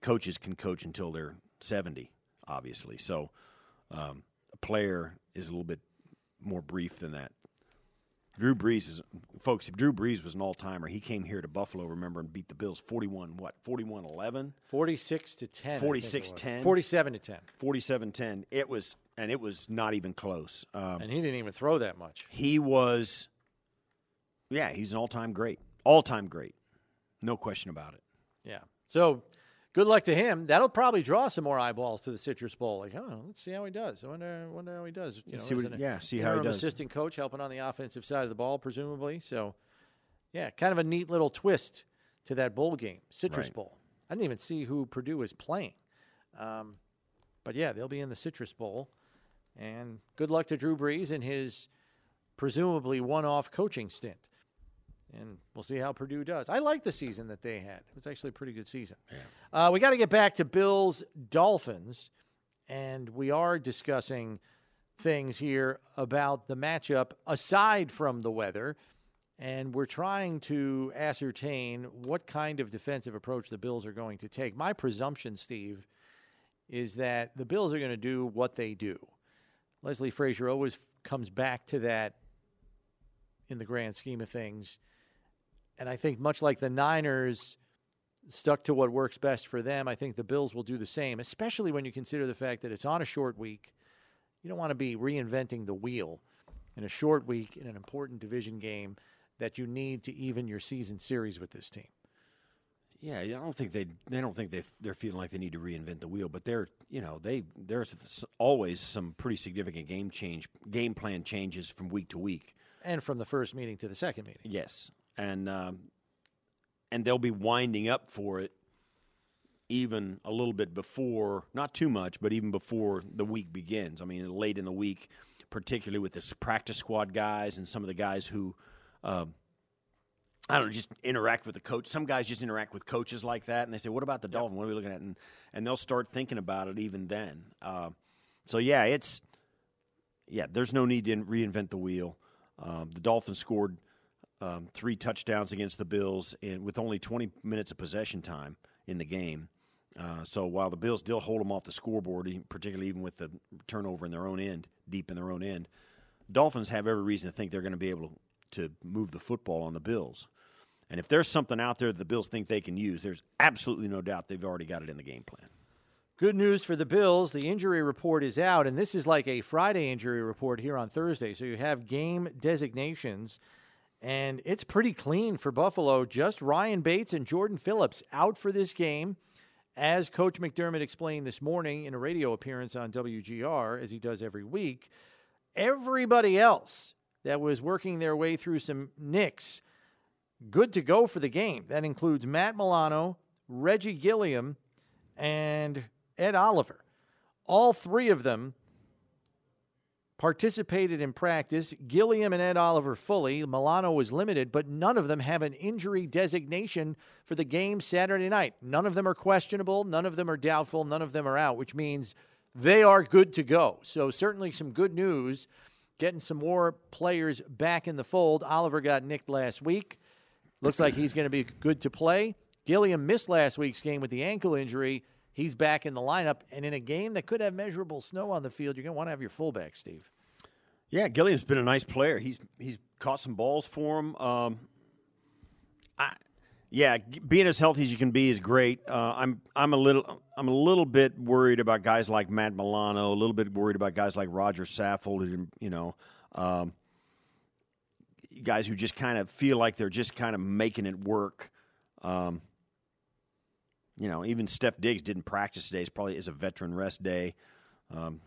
coaches can coach until they're 70, obviously. So um, a player is a little bit more brief than that. Drew Brees is, folks, Drew Brees was an all timer. He came here to Buffalo, remember, and beat the Bills 41, what, 41 11? 46 to 10. I 46 10. 47 to 10. 47 10. It was, and it was not even close. Um, And he didn't even throw that much. he was, yeah, he's an all time great. All time great. No question about it. Yeah. So good luck to him. That'll probably draw some more eyeballs to the Citrus Bowl. Like, oh, let's see how he does. I wonder, wonder how he does. You know, See what- yeah, see how he does. Assistant coach helping on the offensive side of the ball, presumably. So, yeah, kind of a neat little twist to that bowl game, Citrus Right. Bowl. I didn't even see who Purdue is playing. Um, but yeah, they'll be in the Citrus Bowl. And good luck to Drew Brees in his presumably one off coaching stint. And we'll see how Purdue does. I like the season that they had. It was actually a pretty good season. Uh, we got to get back to Bills Dolphins. And we are discussing things here about the matchup aside from the weather. And we're trying to ascertain what kind of defensive approach the Bills are going to take. My presumption, Steve, is that the Bills are going to do what they do. Leslie Frazier always comes back to that in the grand scheme of things. And I think, much like the Niners stuck to what works best for them, I think the Bills will do the same, especially when you consider the fact that it's on a short week. You don't want to be reinventing the wheel in a short week in an important division game that you need to even your season series with this team. Yeah, I don't think they they don't think they they're feeling like they need to reinvent the wheel, but they're you know they there's always some pretty significant game change game plan changes from week to week. And from the first meeting to the second meeting. Yes, and um, and they'll be winding up for it even a little bit before, not too much, but even before the week begins. I mean, late in the week, particularly with this practice squad guys and some of the guys who. Um, I don't know, just interact with the coach. Some guys just interact with coaches like that, and they say, "What about the Dolphin? What are we looking at?" And and they'll start thinking about it even then. Uh, so yeah, it's yeah. There's no need to reinvent the wheel. Um, the Dolphins scored um, three touchdowns against the Bills in, with only 20 minutes of possession time in the game. Uh, so while the Bills still hold them off the scoreboard, particularly even with the turnover in their own end, deep in their own end, Dolphins have every reason to think they're going to be able to, to move the football on the Bills. And if there's something out there that the Bills think they can use, there's absolutely no doubt they've already got it in the game plan. Good news for the Bills. The injury report is out, and this is like a Friday injury report here on Thursday. So you have game designations, and it's pretty clean for Buffalo. Just Ryan Bates and Jordan Phillips out for this game. As Coach McDermott explained this morning in a radio appearance on WGR, as he does every week, everybody else that was working their way through some nicks, good to go for the game. That includes Matt Milano, Reggie Gilliam, and Ed Oliver. All three of them participated in practice. Gilliam and Ed Oliver fully. Milano was limited, but none of them have an injury designation for the game Saturday night. None of them are questionable. None of them are doubtful. None of them are out, which means they are good to go. So, certainly some good news getting some more players back in the fold. Oliver got nicked last week. Looks like he's going to be good to play. Gilliam missed last week's game with the ankle injury. He's back in the lineup. And in a game that could have measurable snow on the field, you're going to want to have your fullback, Steve. Yeah, Gilliam's been a nice player. He's he's caught some balls for him. Um, I, yeah, being as healthy as you can be is great. Uh, I'm I'm a little I'm a little bit worried about guys like Matt Milano. A little bit worried about guys like Rodger Saffold. You know, um, guys who just kind of feel like they're just kind of making it work. Um, you know, even Steph Diggs didn't practice today. It's probably is a veteran rest day. Um,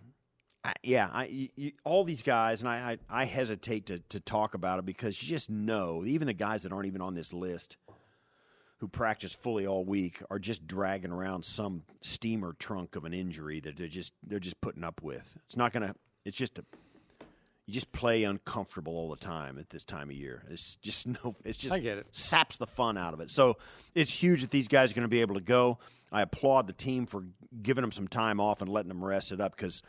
I, yeah, I, you, all these guys, and I, I, I hesitate to, to talk about it because you just know, even the guys that aren't even on this list who practice fully all week are just dragging around some steamer trunk of an injury that they're just they're just putting up with. It's not gonna. It's just a. You just play uncomfortable all the time at this time of year. It's just no. It's just I get it. saps the fun out of it. So it's huge that these guys are going to be able to go. I applaud the team for giving them some time off and letting them rest it up because,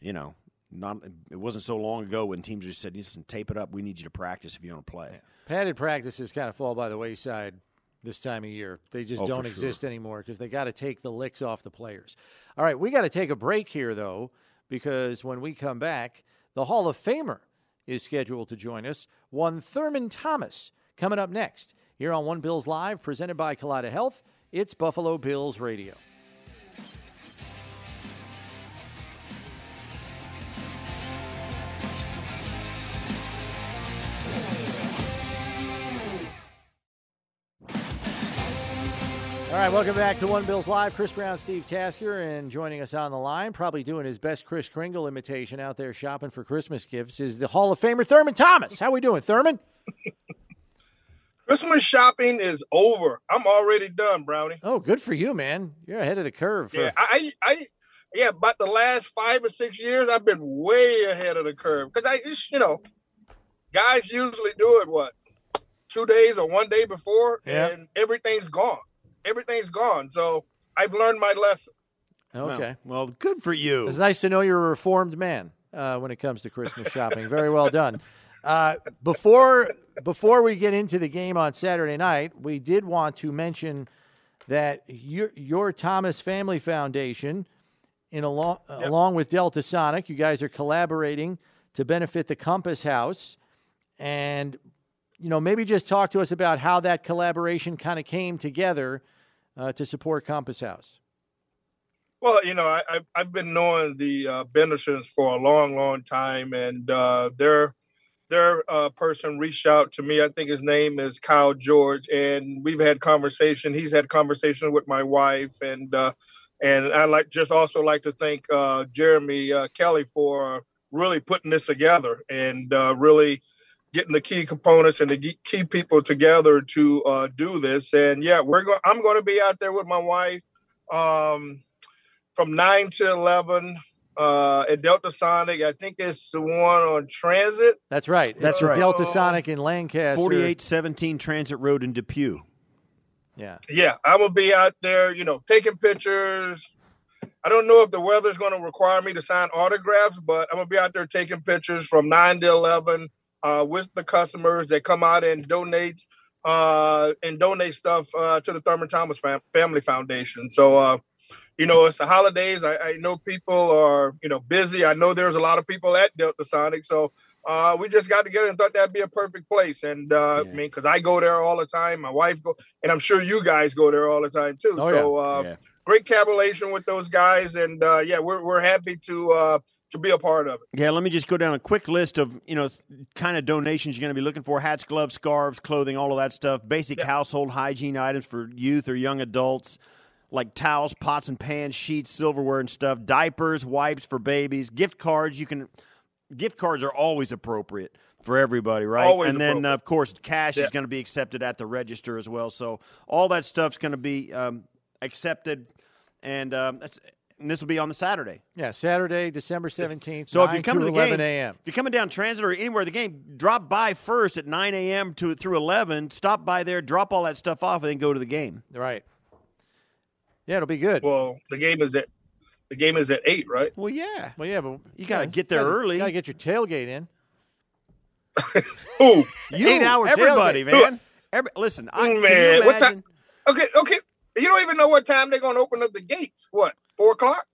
you know, not it wasn't so long ago when teams just said, "Listen, tape it up. We need you to practice if you want to play." Padded practices kind of fall by the wayside this time of year. They just Oh, don't sure. exist anymore because they got to take the licks off the players. All right, we got to take a break here though because when we come back, the Hall of Famer is scheduled to join us. One Thurman Thomas coming up next here on One Bills Live, presented by Catholic Health. It's Buffalo Bills Radio. All right, welcome back to One Bills Live. Chris Brown, Steve Tasker, and joining us on the line, probably doing his best Kris Kringle imitation out there shopping for Christmas gifts, is the Hall of Famer Thurman Thomas. How are we doing, Thurman? Christmas shopping is over. I'm already done, Brownie. Oh, good for you, man. You're ahead of the curve. For, Yeah, I, I, yeah, about the last five or six years, I've been way ahead of the curve because I, just, you know, guys usually do it what two days or one day before, Yeah. and everything's gone. Everything's gone. So I've learned my lesson. Okay. Well, good for you. It's nice to know you're a reformed man uh, when it comes to Christmas shopping. Very well done. Uh, before before we get into the game on Saturday night, we did want to mention that your your Thomas Family Foundation, in along along with Delta Sonic, you guys are collaborating to benefit the Compass House, and you know maybe just talk to us about how that collaboration kind of came together uh, to support Compass House. Well, you know, I, I've, I've been knowing the uh, Bendersons for a long, long time, and uh, their their uh, person reached out to me. I think his name is Kyle George, and we've had conversation. He's had conversation with my wife, and uh, and I like just also like to thank uh, Jeremy uh, Kelly for really putting this together and uh, really getting the key components and the key people together to uh, do this. And yeah, we're going. I'm going to be out there with my wife. Um, from nine to eleven uh, at Delta Sonic. I think it's the one on Transit. That's right. That's It's the right. Delta Sonic in Lancaster. 4817 Transit Road in Depew. Yeah. Yeah, I'm gonna be out there. You know, taking pictures. I don't know if the weather's going to require me to sign autographs, but I'm gonna be out there taking pictures from nine to eleven uh, with the customers that come out and donate uh, and donate stuff uh, to the Thurman Thomas Fam- Family Foundation. So. Uh, you know, it's the holidays. I, I know people are, you know, busy. I know there's a lot of people at Delta Sonic. So uh, we just got together and thought that'd be a perfect place. And uh, I mean, because I go there all the time, my wife go, and I'm sure you guys go there all the time too. Oh, so yeah. uh, Yeah. great collaboration with those guys, and uh, yeah, we're we're happy to uh, to be a part of it. Yeah, let me just go down a quick list of you know kind of donations you're going to be looking for: hats, gloves, scarves, clothing, all of that stuff. Basic household hygiene items for youth or young adults, like towels, pots and pans, sheets, silverware and stuff. Diapers, wipes for babies, gift cards. You can gift cards are always appropriate for everybody, right? Always and then of course cash Yeah. is going to be accepted at the register as well. So all that stuff's going to be um, accepted, and um, that's. And this will be on the Saturday. Yeah, Saturday, December 17th. So if you're coming to the 11 game, a.m. if you're coming down Transit or anywhere the game, drop by first at 9 a.m. to through 11. Stop by there, drop all that stuff off, and then go to the game. Right. Yeah, it'll be good. Well, the game is at the game is at eight, right? Well, yeah. Well, yeah, but You gotta get there early. You got to get your tailgate in. Who? You, Eight-hour everybody, tailgate. man. Every, listen, I, can you Man, what imagine? time? Okay, okay. You don't even know what time they're going to open up the gates. What? Four o'clock?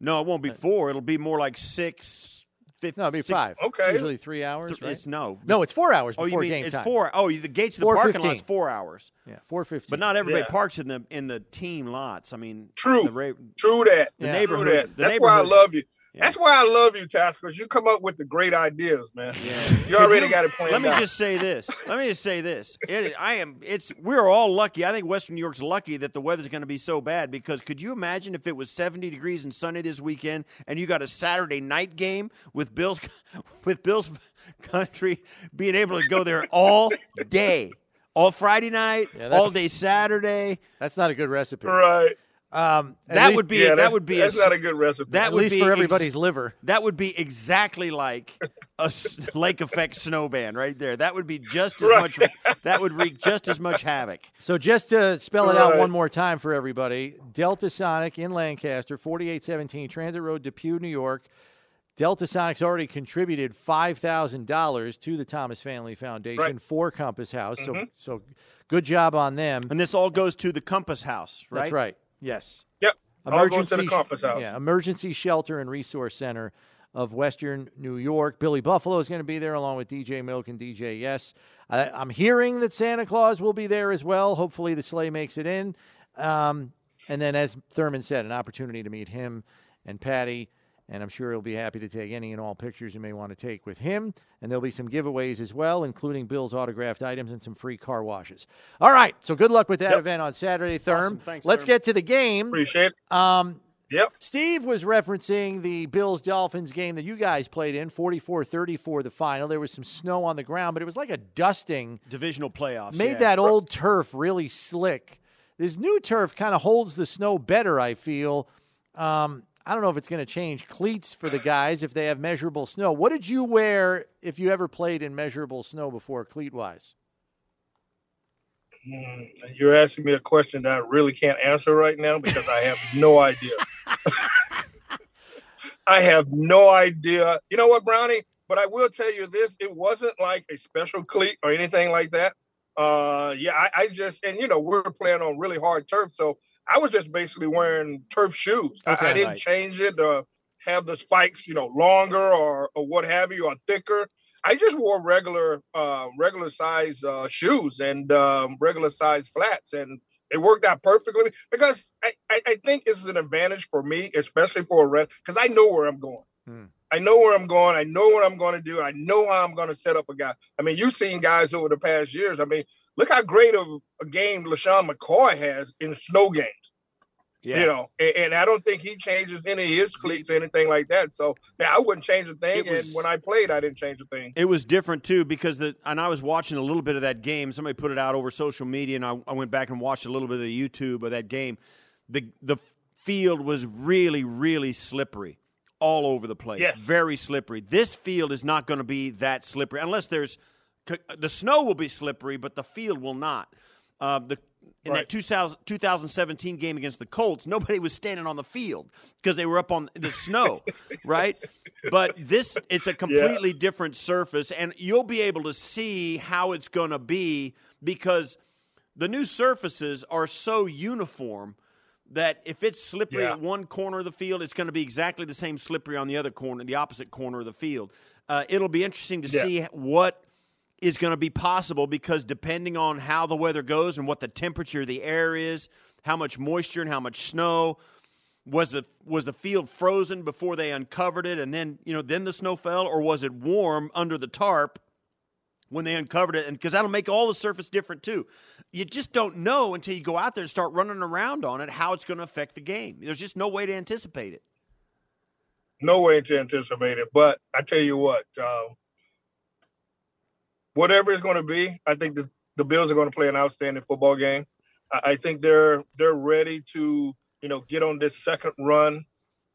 No, it won't be four. It'll be more like six. Fifty, No, it'll be five. It's Okay. usually three hours, It's, right? no, No, it's four hours Oh, before you mean game it's time. four? Oh, the gates of the parking 4:15. lot's four hours. Yeah, four fifteen. But not everybody Yeah. parks in the in the team lots. I mean, True. The, ra- True that. the Yeah. Neighborhood. that. The That's why I love you. Yeah. That's why I love you, Task, because you come up with the great ideas, man. Yeah. You already got it planned Let me out. just say this. Let me just say this. It, I am. It's. We're all lucky. I think Western New York's lucky that the weather's going to be so bad. Because could you imagine if it was 70 degrees and sunny this weekend, and you got a Saturday night game with Bills, with Bills country being able to go there all day, all Friday night, Yeah, all day Saturday. That's not a good recipe. right. Um, That least- would be. Yeah, that would be. That's a, not a good recipe. that at would least be for ex- everybody's liver. That would be exactly like a lake effect snowband right there. That would be just as Right. much. That would wreak just as much havoc. So just to spell it out one more time for everybody, Delta Sonic in Lancaster, 4817 Transit Road, Depew, New York. Delta Sonics already contributed five thousand dollars to the Thomas Family Foundation Right. for Compass House. So, Mhm. so good job on them. And this all goes to the Compass House, right? That's right. Yes. Yep. All goes to the Compass House. Yeah, Emergency Shelter and Resource Center of Western New York. Billy Buffalo is going to be there along with DJ Milk and DJ Yes. I, I'm hearing that Santa Claus will be there as well. Hopefully, the sleigh makes it in. Um, and then, as Thurman said, an opportunity to meet him and Patti. And I'm sure he'll be happy to take any and all pictures you may want to take with him. And there'll be some giveaways as well, including Bill's autographed items and some free car washes. All right. So good luck with that Yep. event on Saturday, Therm. Awesome. Thanks, Let's Therm. get to the game. Appreciate it. Um, yep. Steve was referencing the Bills Dolphins game that you guys played in, 44 34, the final. There was some snow on the ground, but it was like a dusting. Divisional playoffs. Made yeah. that old turf really slick. This new turf kind of holds the snow better, I feel. Um, I don't know if it's going to change cleats for the guys if they have measurable snow. What did you wear if you ever played in measurable snow before, cleat wise? Mm, You're asking me a question that I really can't answer right now because I have no idea. I have no idea. You know what, Brownie? But I will tell you this: it wasn't like a special cleat or anything like that. Uh, yeah, I, I just and you know we're playing on really hard turf, so I was just basically wearing turf shoes. I- I, didn't Right. change it to have the spikes, you know, longer or or what have you, or thicker. I just wore regular, uh, regular size uh, shoes and um, regular size flats, and it worked out perfectly because I, I, I think this is an advantage for me, especially for a rent, because I know where I'm going. I know where I'm going. I know what I'm going to do. I know how I'm going to set up a guy. I mean, you've seen guys over the past years. I mean, look how great of a game LeSean McCoy has in snow games. Yeah. You know, and, and I don't think he changes any of his cleats or anything like that. So now I wouldn't change a thing. Was- and when I played, I didn't change a thing. It was different too because the and I was watching a little bit of that game. Somebody put it out over social media, and I, I went back and watched a little bit of the YouTube of that game. The the field was really really slippery all over the place. Yes. very slippery. This field is not going to be that slippery unless there's the snow will be slippery, but the field will not. Uh, the in that 2000, 2017 game against the Colts, nobody was standing on the field because they were up on the snow, right? But this, it's a completely different surface, and you'll be able to see how it's going to be because the new surfaces are so uniform that if it's slippery Yeah. at one corner of the field, it's going to be exactly the same slippery on the other corner, the opposite corner of the field. Uh, it'll be interesting to Yeah. see what is going to be possible because depending on how the weather goes and what the temperature of the air is, how much moisture and how much snow was the was the field frozen before they uncovered it? And then you know then the snow fell or was it warm under the tarp when they uncovered it? And because that'll make all the surface different too. You just don't know until you go out there and start running around on it how it's going to affect the game. There's just no way to anticipate it. No way to anticipate it. But I tell you what, um, whatever it's going to be, I think the, the Bills are going to play an outstanding football game. I, I think they're they're ready to you know get on this second run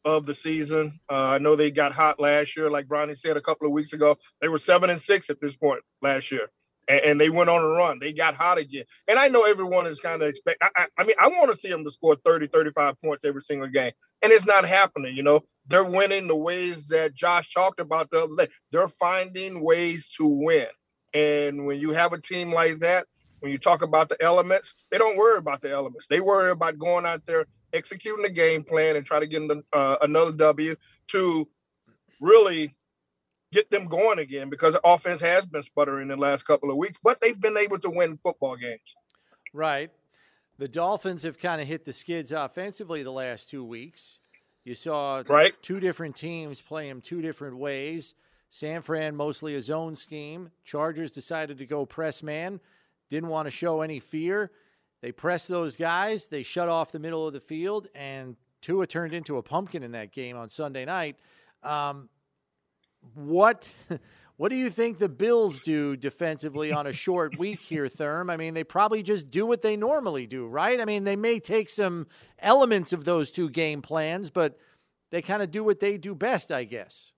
of the season. Uh, I know they got hot last year, like Brownie said a couple of weeks ago. They were seven and six at this point last year. And, and they went on a run. They got hot again. And I know everyone is kind of expect. I, I, I mean, I want to see them to score 30, 35 points every single game. And it's not happening. You know, they're winning the ways that Josh talked about the other day. They're finding ways to win. And when you have a team like that, when you talk about the elements, they don't worry about the elements. They worry about going out there, executing the game plan, and try to get them, uh, another W to really get them going again because the offense has been sputtering in the last couple of weeks, but they've been able to win football games. Right. The Dolphins have kind of hit the skids offensively the last two weeks. You saw Right. two different teams play them two different ways. San Fran mostly a zone scheme. Chargers decided to go press man. Didn't want to show any fear. They pressed those guys. They shut off the middle of the field, and Tua turned into a pumpkin in that game on Sunday night. Um, what what do you think the Bills do defensively on a short week here, Therm? I mean, they probably just do what they normally do, right? I mean, they may take some elements of those two game plans, but they kind of do what they do best, I guess.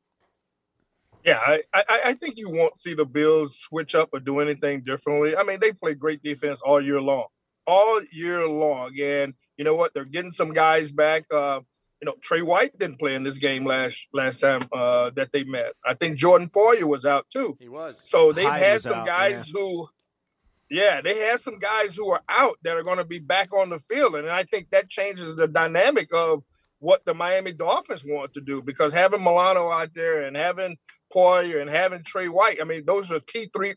Yeah, I, I, I think you won't see the Bills switch up or do anything differently. I mean, they play great defense all year long, all year long. And you know what? They're getting some guys back. Uh, you know, Tre White didn't play in this game last last time uh, that they met. I think Jordan Poyer was out too. He was. So they've Hyde had some out, guys yeah. who, yeah, they had some guys who are out that are going to be back on the field, and I think that changes the dynamic of what the Miami Dolphins want to do because having Milano out there and having Poyer and having Tre White, I mean, those are key three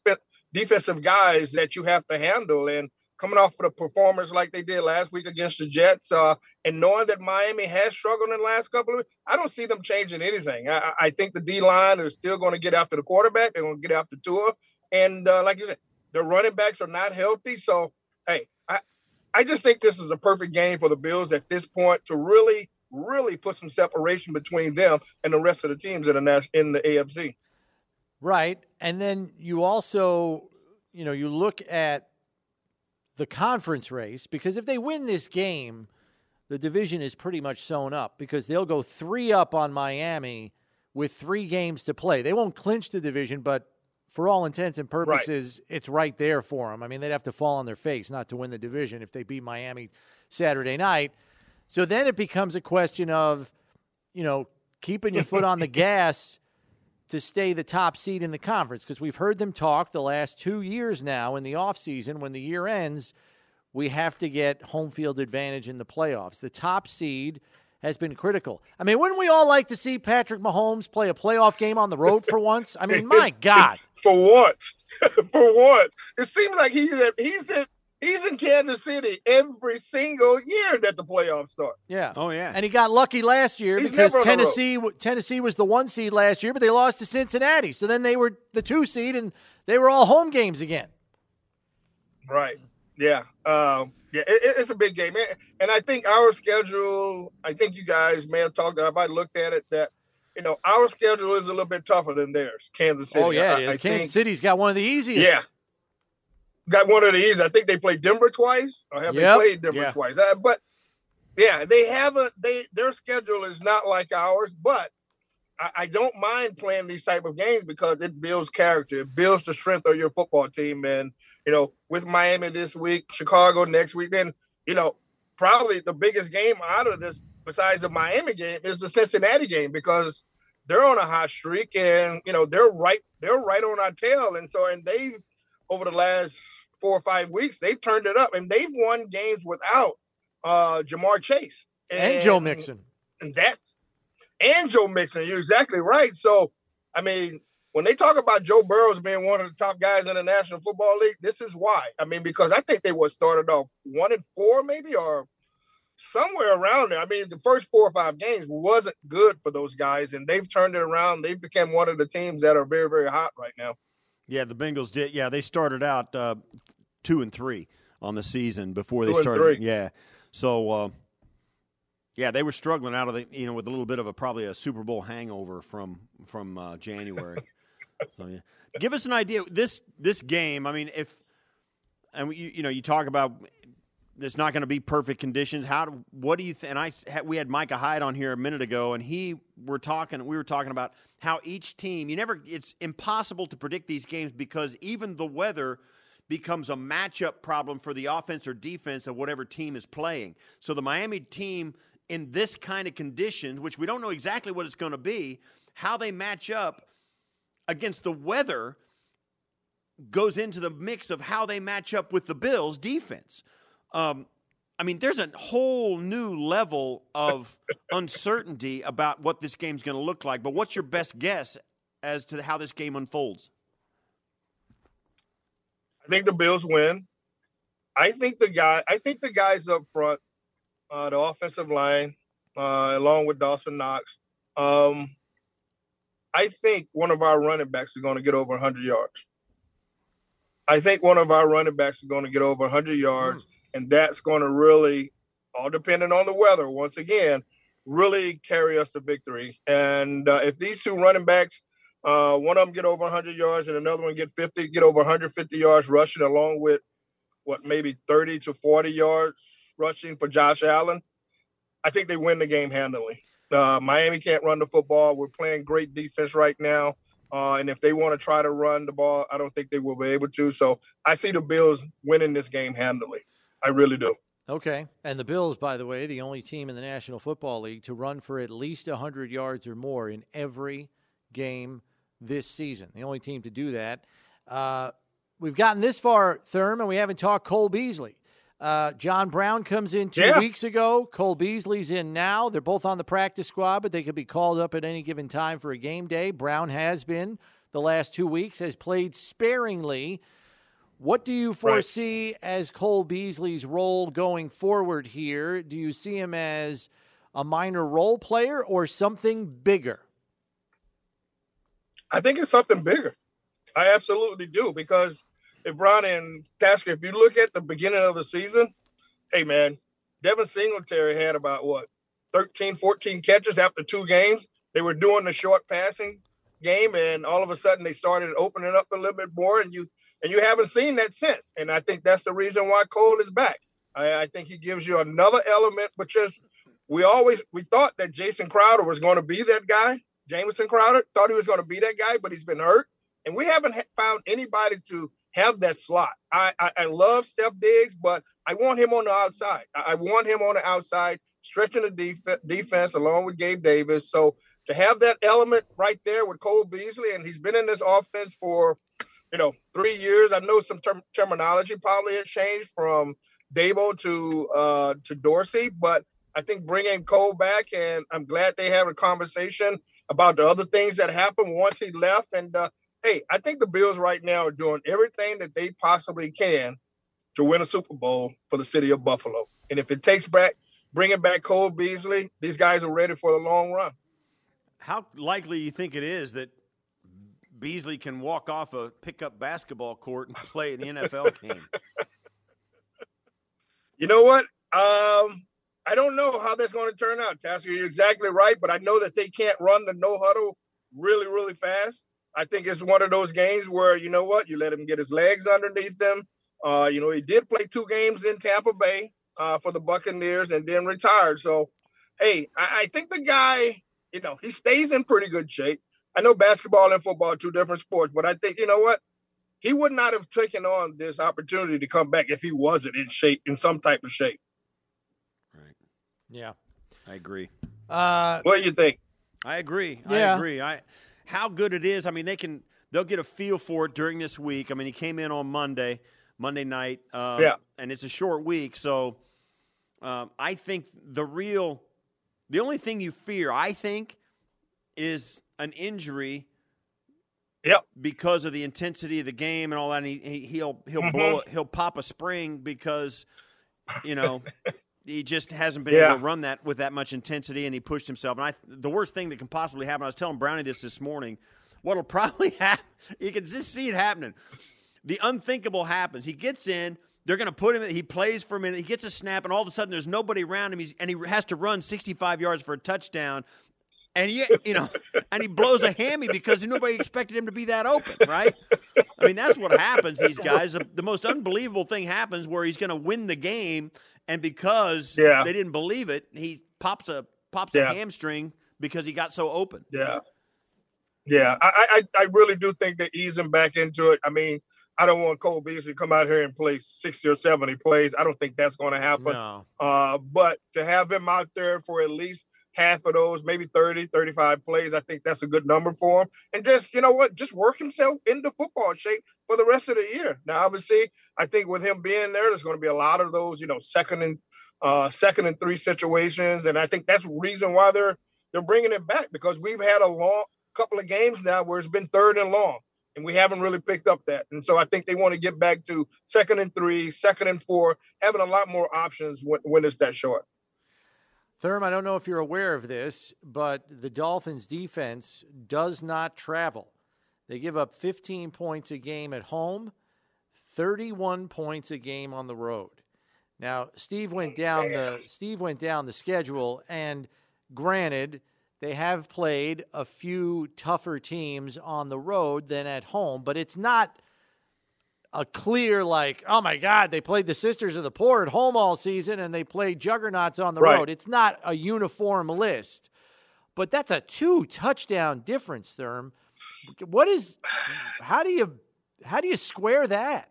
defensive guys that you have to handle. And coming off of the performance like they did last week against the Jets, uh, and knowing that Miami has struggled in the last couple of weeks, I don't see them changing anything. I, I- think the D line is still going to get after the quarterback. They're going to get after Tua, and uh, like you said, the running backs are not healthy. So, hey, I I just think this is a perfect game for the Bills at this point to really, really put some separation between them and the rest of the teams in the in the AFC. Right. And then you also, you know, you look at the conference race because if they win this game, the division is pretty much sewn up because they'll go three up on Miami with three games to play. They won't clinch the division, but for all intents and purposes, it's right there for them. I mean, they'd have to fall on their face not to win the division if they beat Miami Saturday night. So then it becomes a question of, you know, keeping your foot on the gas to stay the top seed in the conference because we've heard them talk the last two years now in the offseason when the year ends we have to get home field advantage in the playoffs. The top seed has been critical. I mean wouldn't we all like to see patrick mahomes play a playoff game on the road for once? I mean my god. For once, for once, it seems like he's at, he's in he's in Kansas City every single year that the playoffs start. yeah Oh yeah. and he got lucky last year He's because never on the road. Tennessee Tennessee was the one seed last year, but they lost to Cincinnati. So then they were the two seed, and they were all home games again. Right. Yeah. Um, yeah. It, it- it's a big game, and- and I think our schedule. I think you guys may have talked. I might looked at it that you know our schedule is a little bit tougher than theirs. Kansas City. oh yeah, I, it is. I Kansas think- City's got one of the easiest. Yeah. Got one of these. I think they played Denver twice, or have Yep. they played Denver Yeah. twice? Uh, but yeah, they haven't. They their schedule is not like ours, but I, I don't mind playing these type of games because it builds character. It builds the strength of your football team. And you know, with Miami this week, Chicago next week, then you know, probably the biggest game out of this, besides the Miami game, is the Cincinnati game because they're on a hot streak and you know they're right they're right on our tail and so and they've over the last four or five weeks they've turned it up and they've won games without uh Ja'Marr Chase and Joe Mixon. and that's and Joe Mixon you're exactly right so I mean when they talk about Joe Burrows being one of the top guys in the National Football League this is why I mean because I think they was started off one and four maybe or somewhere around there. I mean, the first four or five games wasn't good for those guys, and they've turned it around. They've become one of the teams that are very, very hot right now. Yeah, the Bengals did. Yeah, they started out uh, two and three on the season before they Two and started. three. Yeah, so uh, yeah, they were struggling out of the you know with a little bit of a probably a Super Bowl hangover from from uh, January. so yeah, give us an idea this this game. I mean, if and you you know you talk about it's not going to be perfect conditions. How do, what do you think? And I we had Micah Hyde on here a minute ago, and he were talking. We were talking about how each team. You never. It's impossible to predict these games because even the weather becomes a matchup problem for the offense or defense of whatever team is playing. So the Miami team in this kind of conditions, which we don't know exactly what it's going to be, how they match up against the weather goes into the mix of how they match up with the Bills defense. Um, I mean, there's a whole new level of uncertainty about what this game's going to look like. But what's your best guess as to how this game unfolds? I think the Bills win. I think the guy. I think the guys up front, uh, the offensive line, uh, along with Dawson Knox. Um, I think one of our running backs is going to get over 100 yards. I think one of our running backs is going to get over 100 yards, and that's going to really, all depending on the weather, once again, really carry us to victory. And uh, if these two running backs, uh, one of them get over 100 yards and another one get 50, get over 150 yards rushing, along with what maybe 30 to 40 yards rushing for Josh Allen, I think they win the game handily. Uh, Miami can't run the football. We're playing great defense right now. Uh, and if they want to try to run the ball, I don't think they will be able to. So I see the Bills winning this game handily. I really do. Okay. And the Bills, by the way, the only team in the National Football League to run for at least 100 yards or more in every game this season. The only team to do that. Uh, we've gotten this far, Thurman, and we haven't talked Cole Beasley. Uh, John Brown comes in two Yeah. weeks ago. Cole Beasley's in now. They're both on the practice squad, but they could be called up at any given time for a game day. Brown has been the last two weeks, has played sparingly. What do you foresee as Cole Beasley's role going forward here? Do you see him as a minor role player or something bigger? I think it's something bigger. I absolutely do because if Brown and Tasker, if you look at the beginning of the season, hey man, Devin Singletary had about what 13, 14 catches after two games. They were doing the short passing game, and all of a sudden they started opening up a little bit more, and you and you haven't seen that since. And I think that's the reason why Cole is back. I, I think he gives you another element, which is we always we thought that Jason Crowder was going to be that guy. Jameson Crowder thought he was going to be that guy, but he's been hurt, and we haven't ha- found anybody to have that slot. I, I I love Steph Diggs, but I want him on the outside. I, I want him on the outside, stretching the def- defense along with Gabe Davis. So to have that element right there with Cole Beasley, and he's been in this offense for you know three years. I know some term- terminology probably has changed from Daboll to uh, to Dorsey, but I think bringing Cole back, and I'm glad they have a conversation about the other things that happened once he left. And uh, hey, I think the Bills right now are doing everything that they possibly can to win a Super Bowl for the city of Buffalo. And if it takes back bringing back Cole Beasley, these guys are ready for the long run. How likely you think it is that Beasley can walk off a pickup basketball court and play the NFL game? You know what? Um, I don't know how that's going to turn out, Tasker. You're exactly right, but I know that they can't run the no huddle really, really fast. I think it's one of those games where you know what, you let him get his legs underneath him. Uh, you know, he did play two games in Tampa Bay uh, for the Buccaneers and then retired. So, hey, I, I think the guy, you know, he stays in pretty good shape. I know basketball and football are two different sports, but I think you know what, he would not have taken on this opportunity to come back if he wasn't in shape, in some type of shape. Right. Yeah. I agree. Uh, what do you think? I agree. Yeah. I agree. I how good it is. I mean, they can they'll get a feel for it during this week. I mean, he came in on Monday, Monday night. Um, Yeah. and it's a short week, so um, I think the real, the only thing you fear, I think, is an injury. Yep. Because of the intensity of the game and all that, and he, he he'll he'll Mhm. blow it, he'll pop a spring because, you know. He just hasn't been Yeah. able to run that with that much intensity, and he pushed himself. And I, the worst thing that can possibly happen, I was telling Brownie this this morning. What'll probably happen? You can just see it happening. The unthinkable happens. He gets in. They're going to put him. in He plays for a minute. He gets a snap, and all of a sudden, there's nobody around him. He's, and he has to run 65 yards for a touchdown. And he, you know, and he blows a hammy because nobody expected him to be that open, right? I mean, that's what happens. These guys. The, the most unbelievable thing happens where he's going to win the game, and because Yeah. they didn't believe it, he pops a pops Yeah. a hamstring because he got so open. Yeah. Yeah. I, I, I really do think ease him back into it. I mean, I don't want Cole Beasley to come out here and play 60 or 70 plays. I don't think that's going to happen. No. Uh, but to have him out there for at least half of those, maybe 30, 35 plays, I think that's a good number for him. And just, you know what, just work himself into football shape for the rest of the year. Now, obviously, I think with him being there, there's going to be a lot of those, you know, second and uh, second and three situations. And I think that's the reason why they're they're bringing it back because we've had a long couple of games now where it's been third and long. And we haven't really picked up that. And so I think they want to get back to second and three, second and four, having a lot more options when, when it's that short. Therm, I don't know if you're aware of this, but the Dolphins' defense does not travel. They give up 15 points a game at home, 31 points a game on the road. Now, Steve went down the Steve went down the schedule, and granted, they have played a few tougher teams on the road than at home, but it's not a clear like, oh my God, they played the Sisters of the Poor at home all season and they played juggernauts on the Right. road. It's not a uniform list. But that's a two touchdown difference, Therm. What is how do you how do you square that?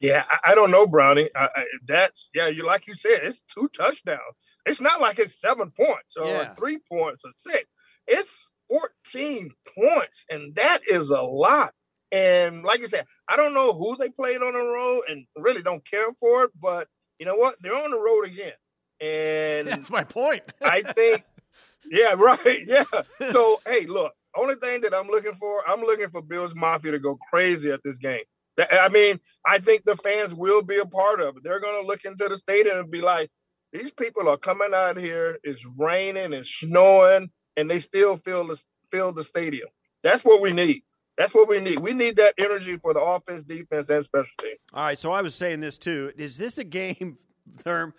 Yeah, I, I don't know, Brownie. I, I, that's yeah. You like you said, it's two touchdowns. It's not like it's seven points or Yeah. three points or six. It's fourteen points, and that is a lot. And like you said, I don't know who they played on the road, and really don't care for it. But you know what? They're on the road again, and That's my point. I think, yeah, right, yeah. So, hey, look, only thing that I'm looking for, I'm looking for Bills Mafia to go crazy at this game. I mean, I think the fans will be a part of it. They're going to look into the stadium and be like, these people are coming out here. It's raining and snowing, and they still fill the fill the stadium. That's what we need. That's what we need. We need that energy for the offense, defense, and special team. All right, so I was saying this too. Is this a game, Therm?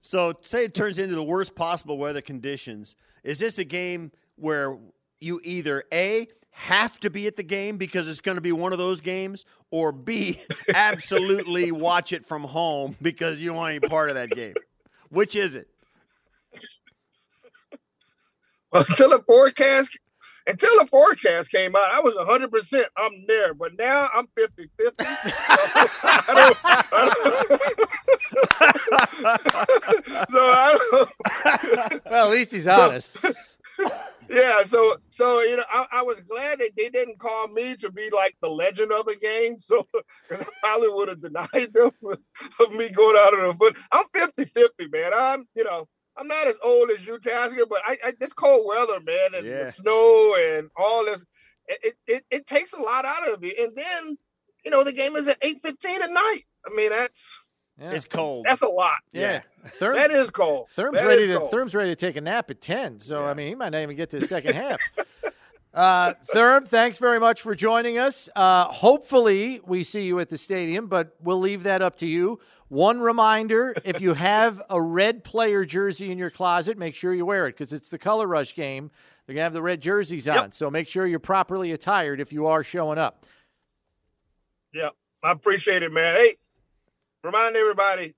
So say it turns into the worst possible weather conditions. Is this a game where you either A have to be at the game because it's going to be one of those games, or B absolutely watch it from home because you don't want any part of that game? Which is it? until the forecast until the forecast came out, I was 100% I'm there, but now I'm 50 50. So I don't, so I don't, well, at least he's honest. yeah, so so you know, I, I was glad that they didn't call me to be like the legend of the game. So because I probably would have denied them of me going out of the foot. I'm 50 50, man. I'm you know. I'm not as old as you, Tasker, but I, I this cold weather, man, and Yeah. the snow and all this, it, it, it, it takes a lot out of you. And then, you know, the game is at 8:15 at night. I mean, that's Yeah. It's cold. that's a lot. Yeah. Therm, That is cold. Therm's That ready is to cold. Therm's ready to take a nap at ten. So I mean, he might not even get to the second half. Uh, Therm, thanks very much for joining us. Uh, hopefully, we see you at the stadium, but we'll leave that up to you. One reminder if you have a red player jersey in your closet, make sure you wear it because it's the Color Rush game. They're going to have the red jerseys on. So make sure you're properly attired if you are showing up. Yeah, I appreciate it, man. Hey, remind everybody,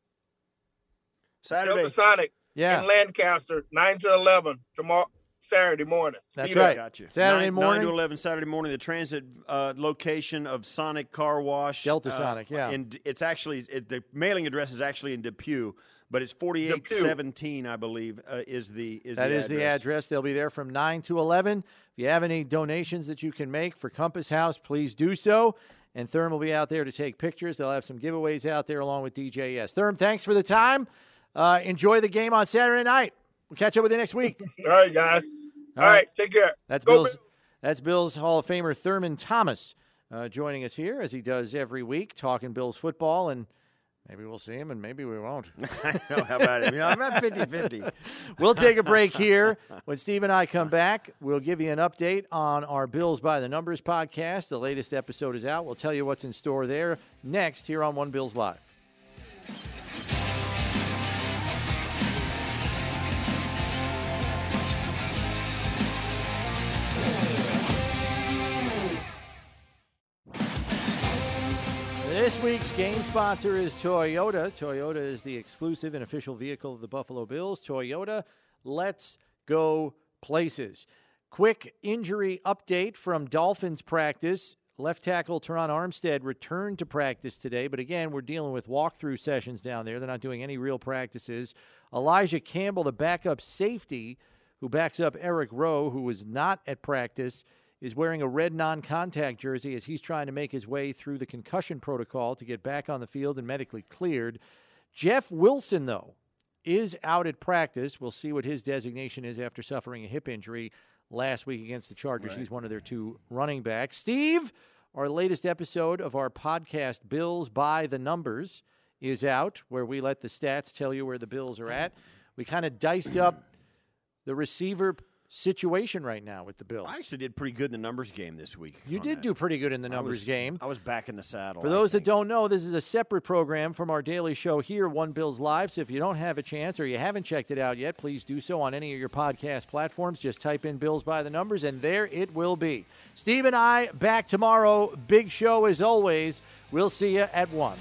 Saturday. Delta Sonic Yeah. in Lancaster, 9 to 11 tomorrow, Saturday morning. That's Be there. right. Got you. Saturday nine, morning. nine to eleven Saturday morning. The transit uh, location of Sonic Car Wash, Delta uh, Sonic, yeah. And it's actually it, the mailing address is actually in Depew, but it's forty eight seventeen, I believe, uh, is the is That the is the address. They'll be there from 9 to 11. If you have any donations that you can make for Compass House, please do so. And Therm will be out there to take pictures. They'll have some giveaways out there along with DJS. Therm, thanks for the time. Uh, enjoy the game on Saturday night. We'll catch up with you next week. All right, guys. All All right. right, take care. That's Go Bill's. That's Bill's Hall of Famer Thurman Thomas uh, joining us here as he does every week, talking Bills football, and maybe we'll see him, and maybe we won't. I know, how about it? Yeah, I'm at 50-50. we'll take a break here. When Steve and I come back, we'll give you an update on our Bills by the Numbers podcast. The latest episode is out. We'll tell you what's in store there next here on One Bills Live. This week's game sponsor is Toyota. Toyota is the exclusive and official vehicle of the Buffalo Bills. Toyota, let's go places. Quick injury update from Dolphins practice. Left tackle Terron Armstead returned to practice today, but again, we're dealing with walkthrough sessions down there. They're not doing any real practices. Elijah Campbell, the backup safety who backs up Eric Rowe, who was not at practice, is wearing a red non contact jersey as he's trying to make his way through the concussion protocol to get back on the field and medically cleared. Jeff Wilson, though, is out at practice. We'll see what his designation is after suffering a hip injury last week against the Chargers. He's one of their two running backs. Steve, our latest episode of our podcast, Bills by the Numbers, is out, where we let the stats tell you where the Bills are at. We kind of diced up the receiver situation right now with the Bills. I actually did pretty good in the numbers game this week. You did that. do pretty good in the I numbers was- game. I was back in the saddle. For those that don't know, this is a separate program from our daily show here, One Bills Live. So if you don't have a chance or you haven't checked it out yet, please do so on any of your podcast platforms. Just type in Bills by the Numbers, and there it will be. Steve and I back tomorrow. Big show as always. We'll see you at 1.